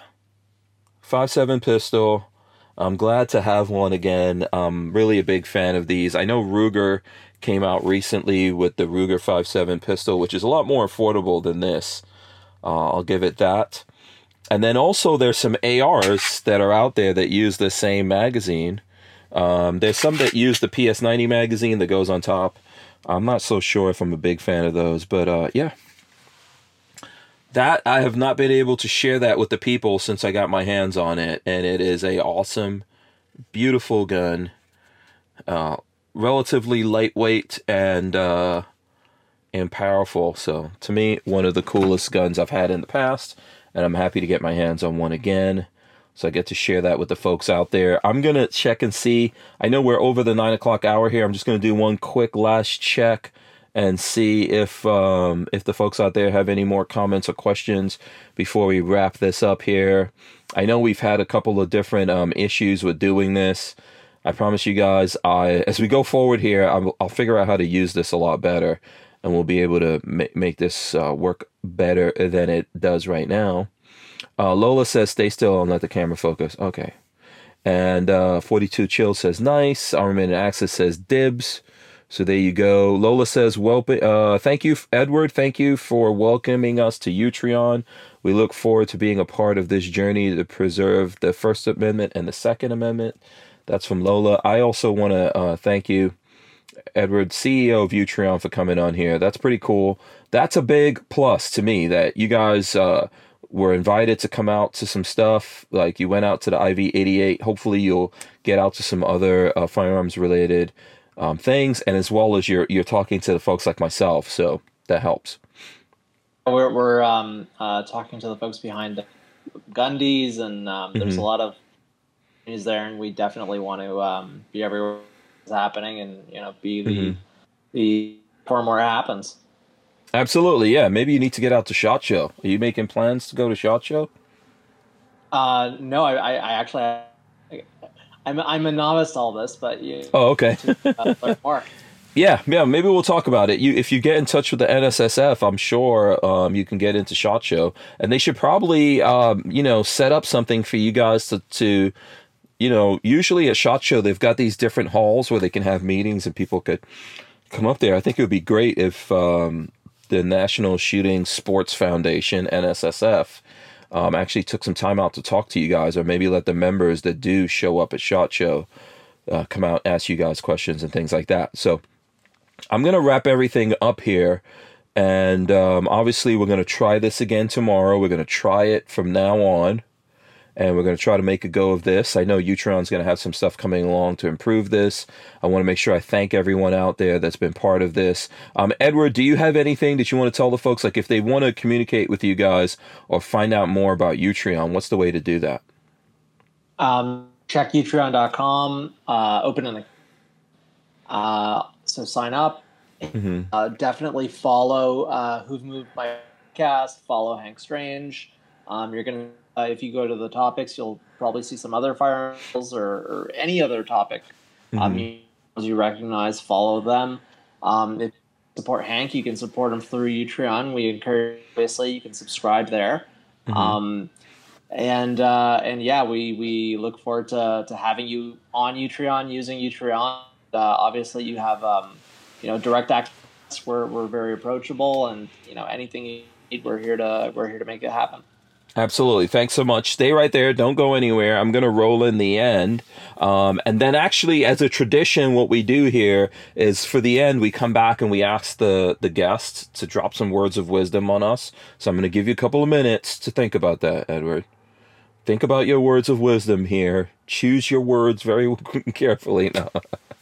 five seven pistol. I'm glad to have one again. I'm really a big fan of these. I know Ruger came out recently with the Ruger 57 pistol, which is a lot more affordable than this. Uh, I'll give it that. And then also there's some ARs that are out there that use the same magazine. Um, there's some that use the PS90 magazine that goes on top. I'm not so sure if I'm a big fan of those, but uh, yeah. That I have not been able to share that with the people since I got my hands on it, and it is a awesome, beautiful gun. Uh, relatively lightweight and uh, and powerful. So to me, one of the coolest guns I've had in the past, and I'm happy to get my hands on one again. So I get to share that with the folks out there. I'm gonna check and see. I know we're over the nine o'clock hour here. I'm just gonna do one quick last check and see if um, if the folks out there have any more comments or questions before we wrap this up here. I know we've had a couple of different um, issues with doing this. I promise you guys, I as we go forward here, I'll, I'll figure out how to use this a lot better, and we'll be able to ma- make this uh, work better than it does right now. Uh, Lola says, "Stay still and let the camera focus." Okay. And uh, 42 Chill says, "Nice." Armament and Access says, "Dibs." So there you go. Lola says, "Well, uh, thank you, Edward. Thank you for welcoming us to Utreon. We look forward to being a part of this journey to preserve the First Amendment and the Second Amendment." That's from Lola. I also want to uh, thank you, Edward, CEO of Utreon, for coming on here. That's pretty cool. That's a big plus to me that you guys uh, were invited to come out to some stuff. Like you went out to the IV88. Hopefully, you'll get out to some other uh, firearms related um, things, and as well as you're you're talking to the folks like myself. So that helps. We're we're um, uh, talking to the folks behind the Gundies, and um, there's Mhm. a lot of news there, and we definitely want to um, be everywhere it's happening, and you know, be the Mhm. the before more happens. Absolutely, yeah. Maybe you need to get out to Shot Show. Are you making plans to go to Shot Show? Uh, no, I, I, I actually, I, I'm I'm a novice to all this, but you Oh, okay. uh, learn more. Yeah, yeah, maybe we'll talk about it. You, if you get in touch with the NSSF, I'm sure um, you can get into Shot Show, and they should probably, um, you know, set up something for you guys to, to, you know, usually at Shot Show they've got these different halls where they can have meetings and people could come up there. I think it would be great if um, the National Shooting Sports Foundation (NSSF) um, actually took some time out to talk to you guys, or maybe let the members that do show up at Shot Show uh, come out, ask you guys questions and things like that. So. I'm going to wrap everything up here. And um, obviously, we're going to try this again tomorrow. We're going to try it from now on. And we're going to try to make a go of this. I know Utreon's going to have some stuff coming along to improve this. I want to make sure I thank everyone out there that's been part of this. Um, Edward, do you have anything that you want to tell the folks? Like, if they want to communicate with you guys or find out more about Utreon, what's the way to do that? Um, check utreon.com, uh, open an uh, so sign up. Mm-hmm. Uh, definitely follow uh, Who've Moved My Cast, follow Hank Strange. Um, you're going to, uh, if you go to the topics, you'll probably see some other firearms or, or any other topic um, you, you recognize, follow them. Um, if you support Hank, you can support him through Utreon. We encourage, obviously, you can subscribe there. Mhm. Um, and uh, and yeah, we, we look forward to, to having you on Utreon, using Utreon. Uh, obviously, you have um, you know direct access. We're, we're very approachable, and you know anything you need, we're here to we're here to make it happen. Absolutely. Thanks so much. Stay right there. Don't go anywhere. I'm going to roll in the end. Um, and then, actually, as a tradition, what we do here is for the end, we come back and we ask the, the guest to drop some words of wisdom on us. So I'm going to give you a couple of minutes to think about that, Edward. Think about your words of wisdom here. Choose your words very carefully. No.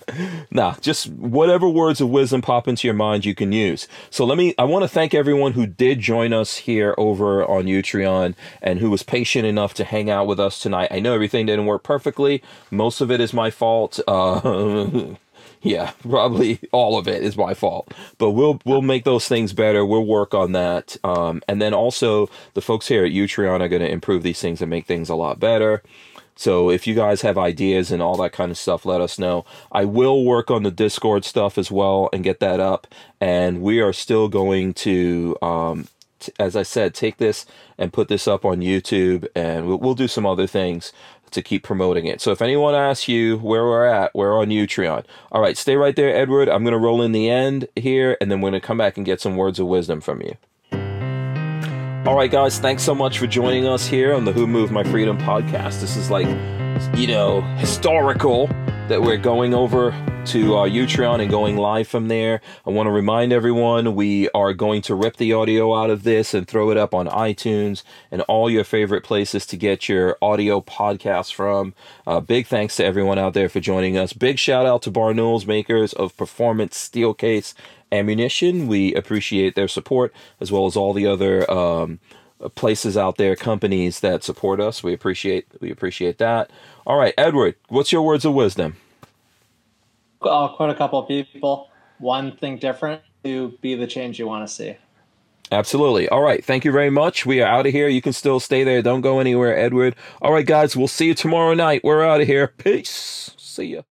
nah, just whatever words of wisdom pop into your mind, you can use. So let me. I want to thank everyone who did join us here over on Utreon and who was patient enough to hang out with us tonight. I know everything didn't work perfectly. Most of it is my fault. Uh, yeah, probably all of it is my fault. But we'll we'll make those things better. We'll work on that. Um, and then also the folks here at Utreon are going to improve these things and make things a lot better. So if you guys have ideas and all that kind of stuff, let us know. I will work on the Discord stuff as well and get that up. And we are still going to, um, t- as I said, take this and put this up on YouTube, and we'll, we'll do some other things to keep promoting it. So if anyone asks you where we're at, we're on Utreon. All right, stay right there, Edward. I'm going to roll in the end here, and then we're going to come back and get some words of wisdom from you. All right, guys, thanks so much for joining us here on the Who Moved My Freedom podcast. This is like, you know, historical that we're going over to our Utreon and going live from there. I want to remind everyone we are going to rip the audio out of this and throw it up on iTunes and all your favorite places to get your audio podcasts from. Uh, big thanks to everyone out there for joining us. Big shout out to Barnaul's, makers of Performance Steel Case ammunition. We appreciate their support as well as all the other um, places out there, companies that support us. We appreciate we appreciate that. All right, Edward, what's your words of wisdom? I'll quote a couple of people. One thing different to be the change you want to see. Absolutely. All right. Thank you very much. We are out of here. You can still stay there. Don't go anywhere, Edward. All right, guys. We'll see you tomorrow night. We're out of here. Peace. See ya.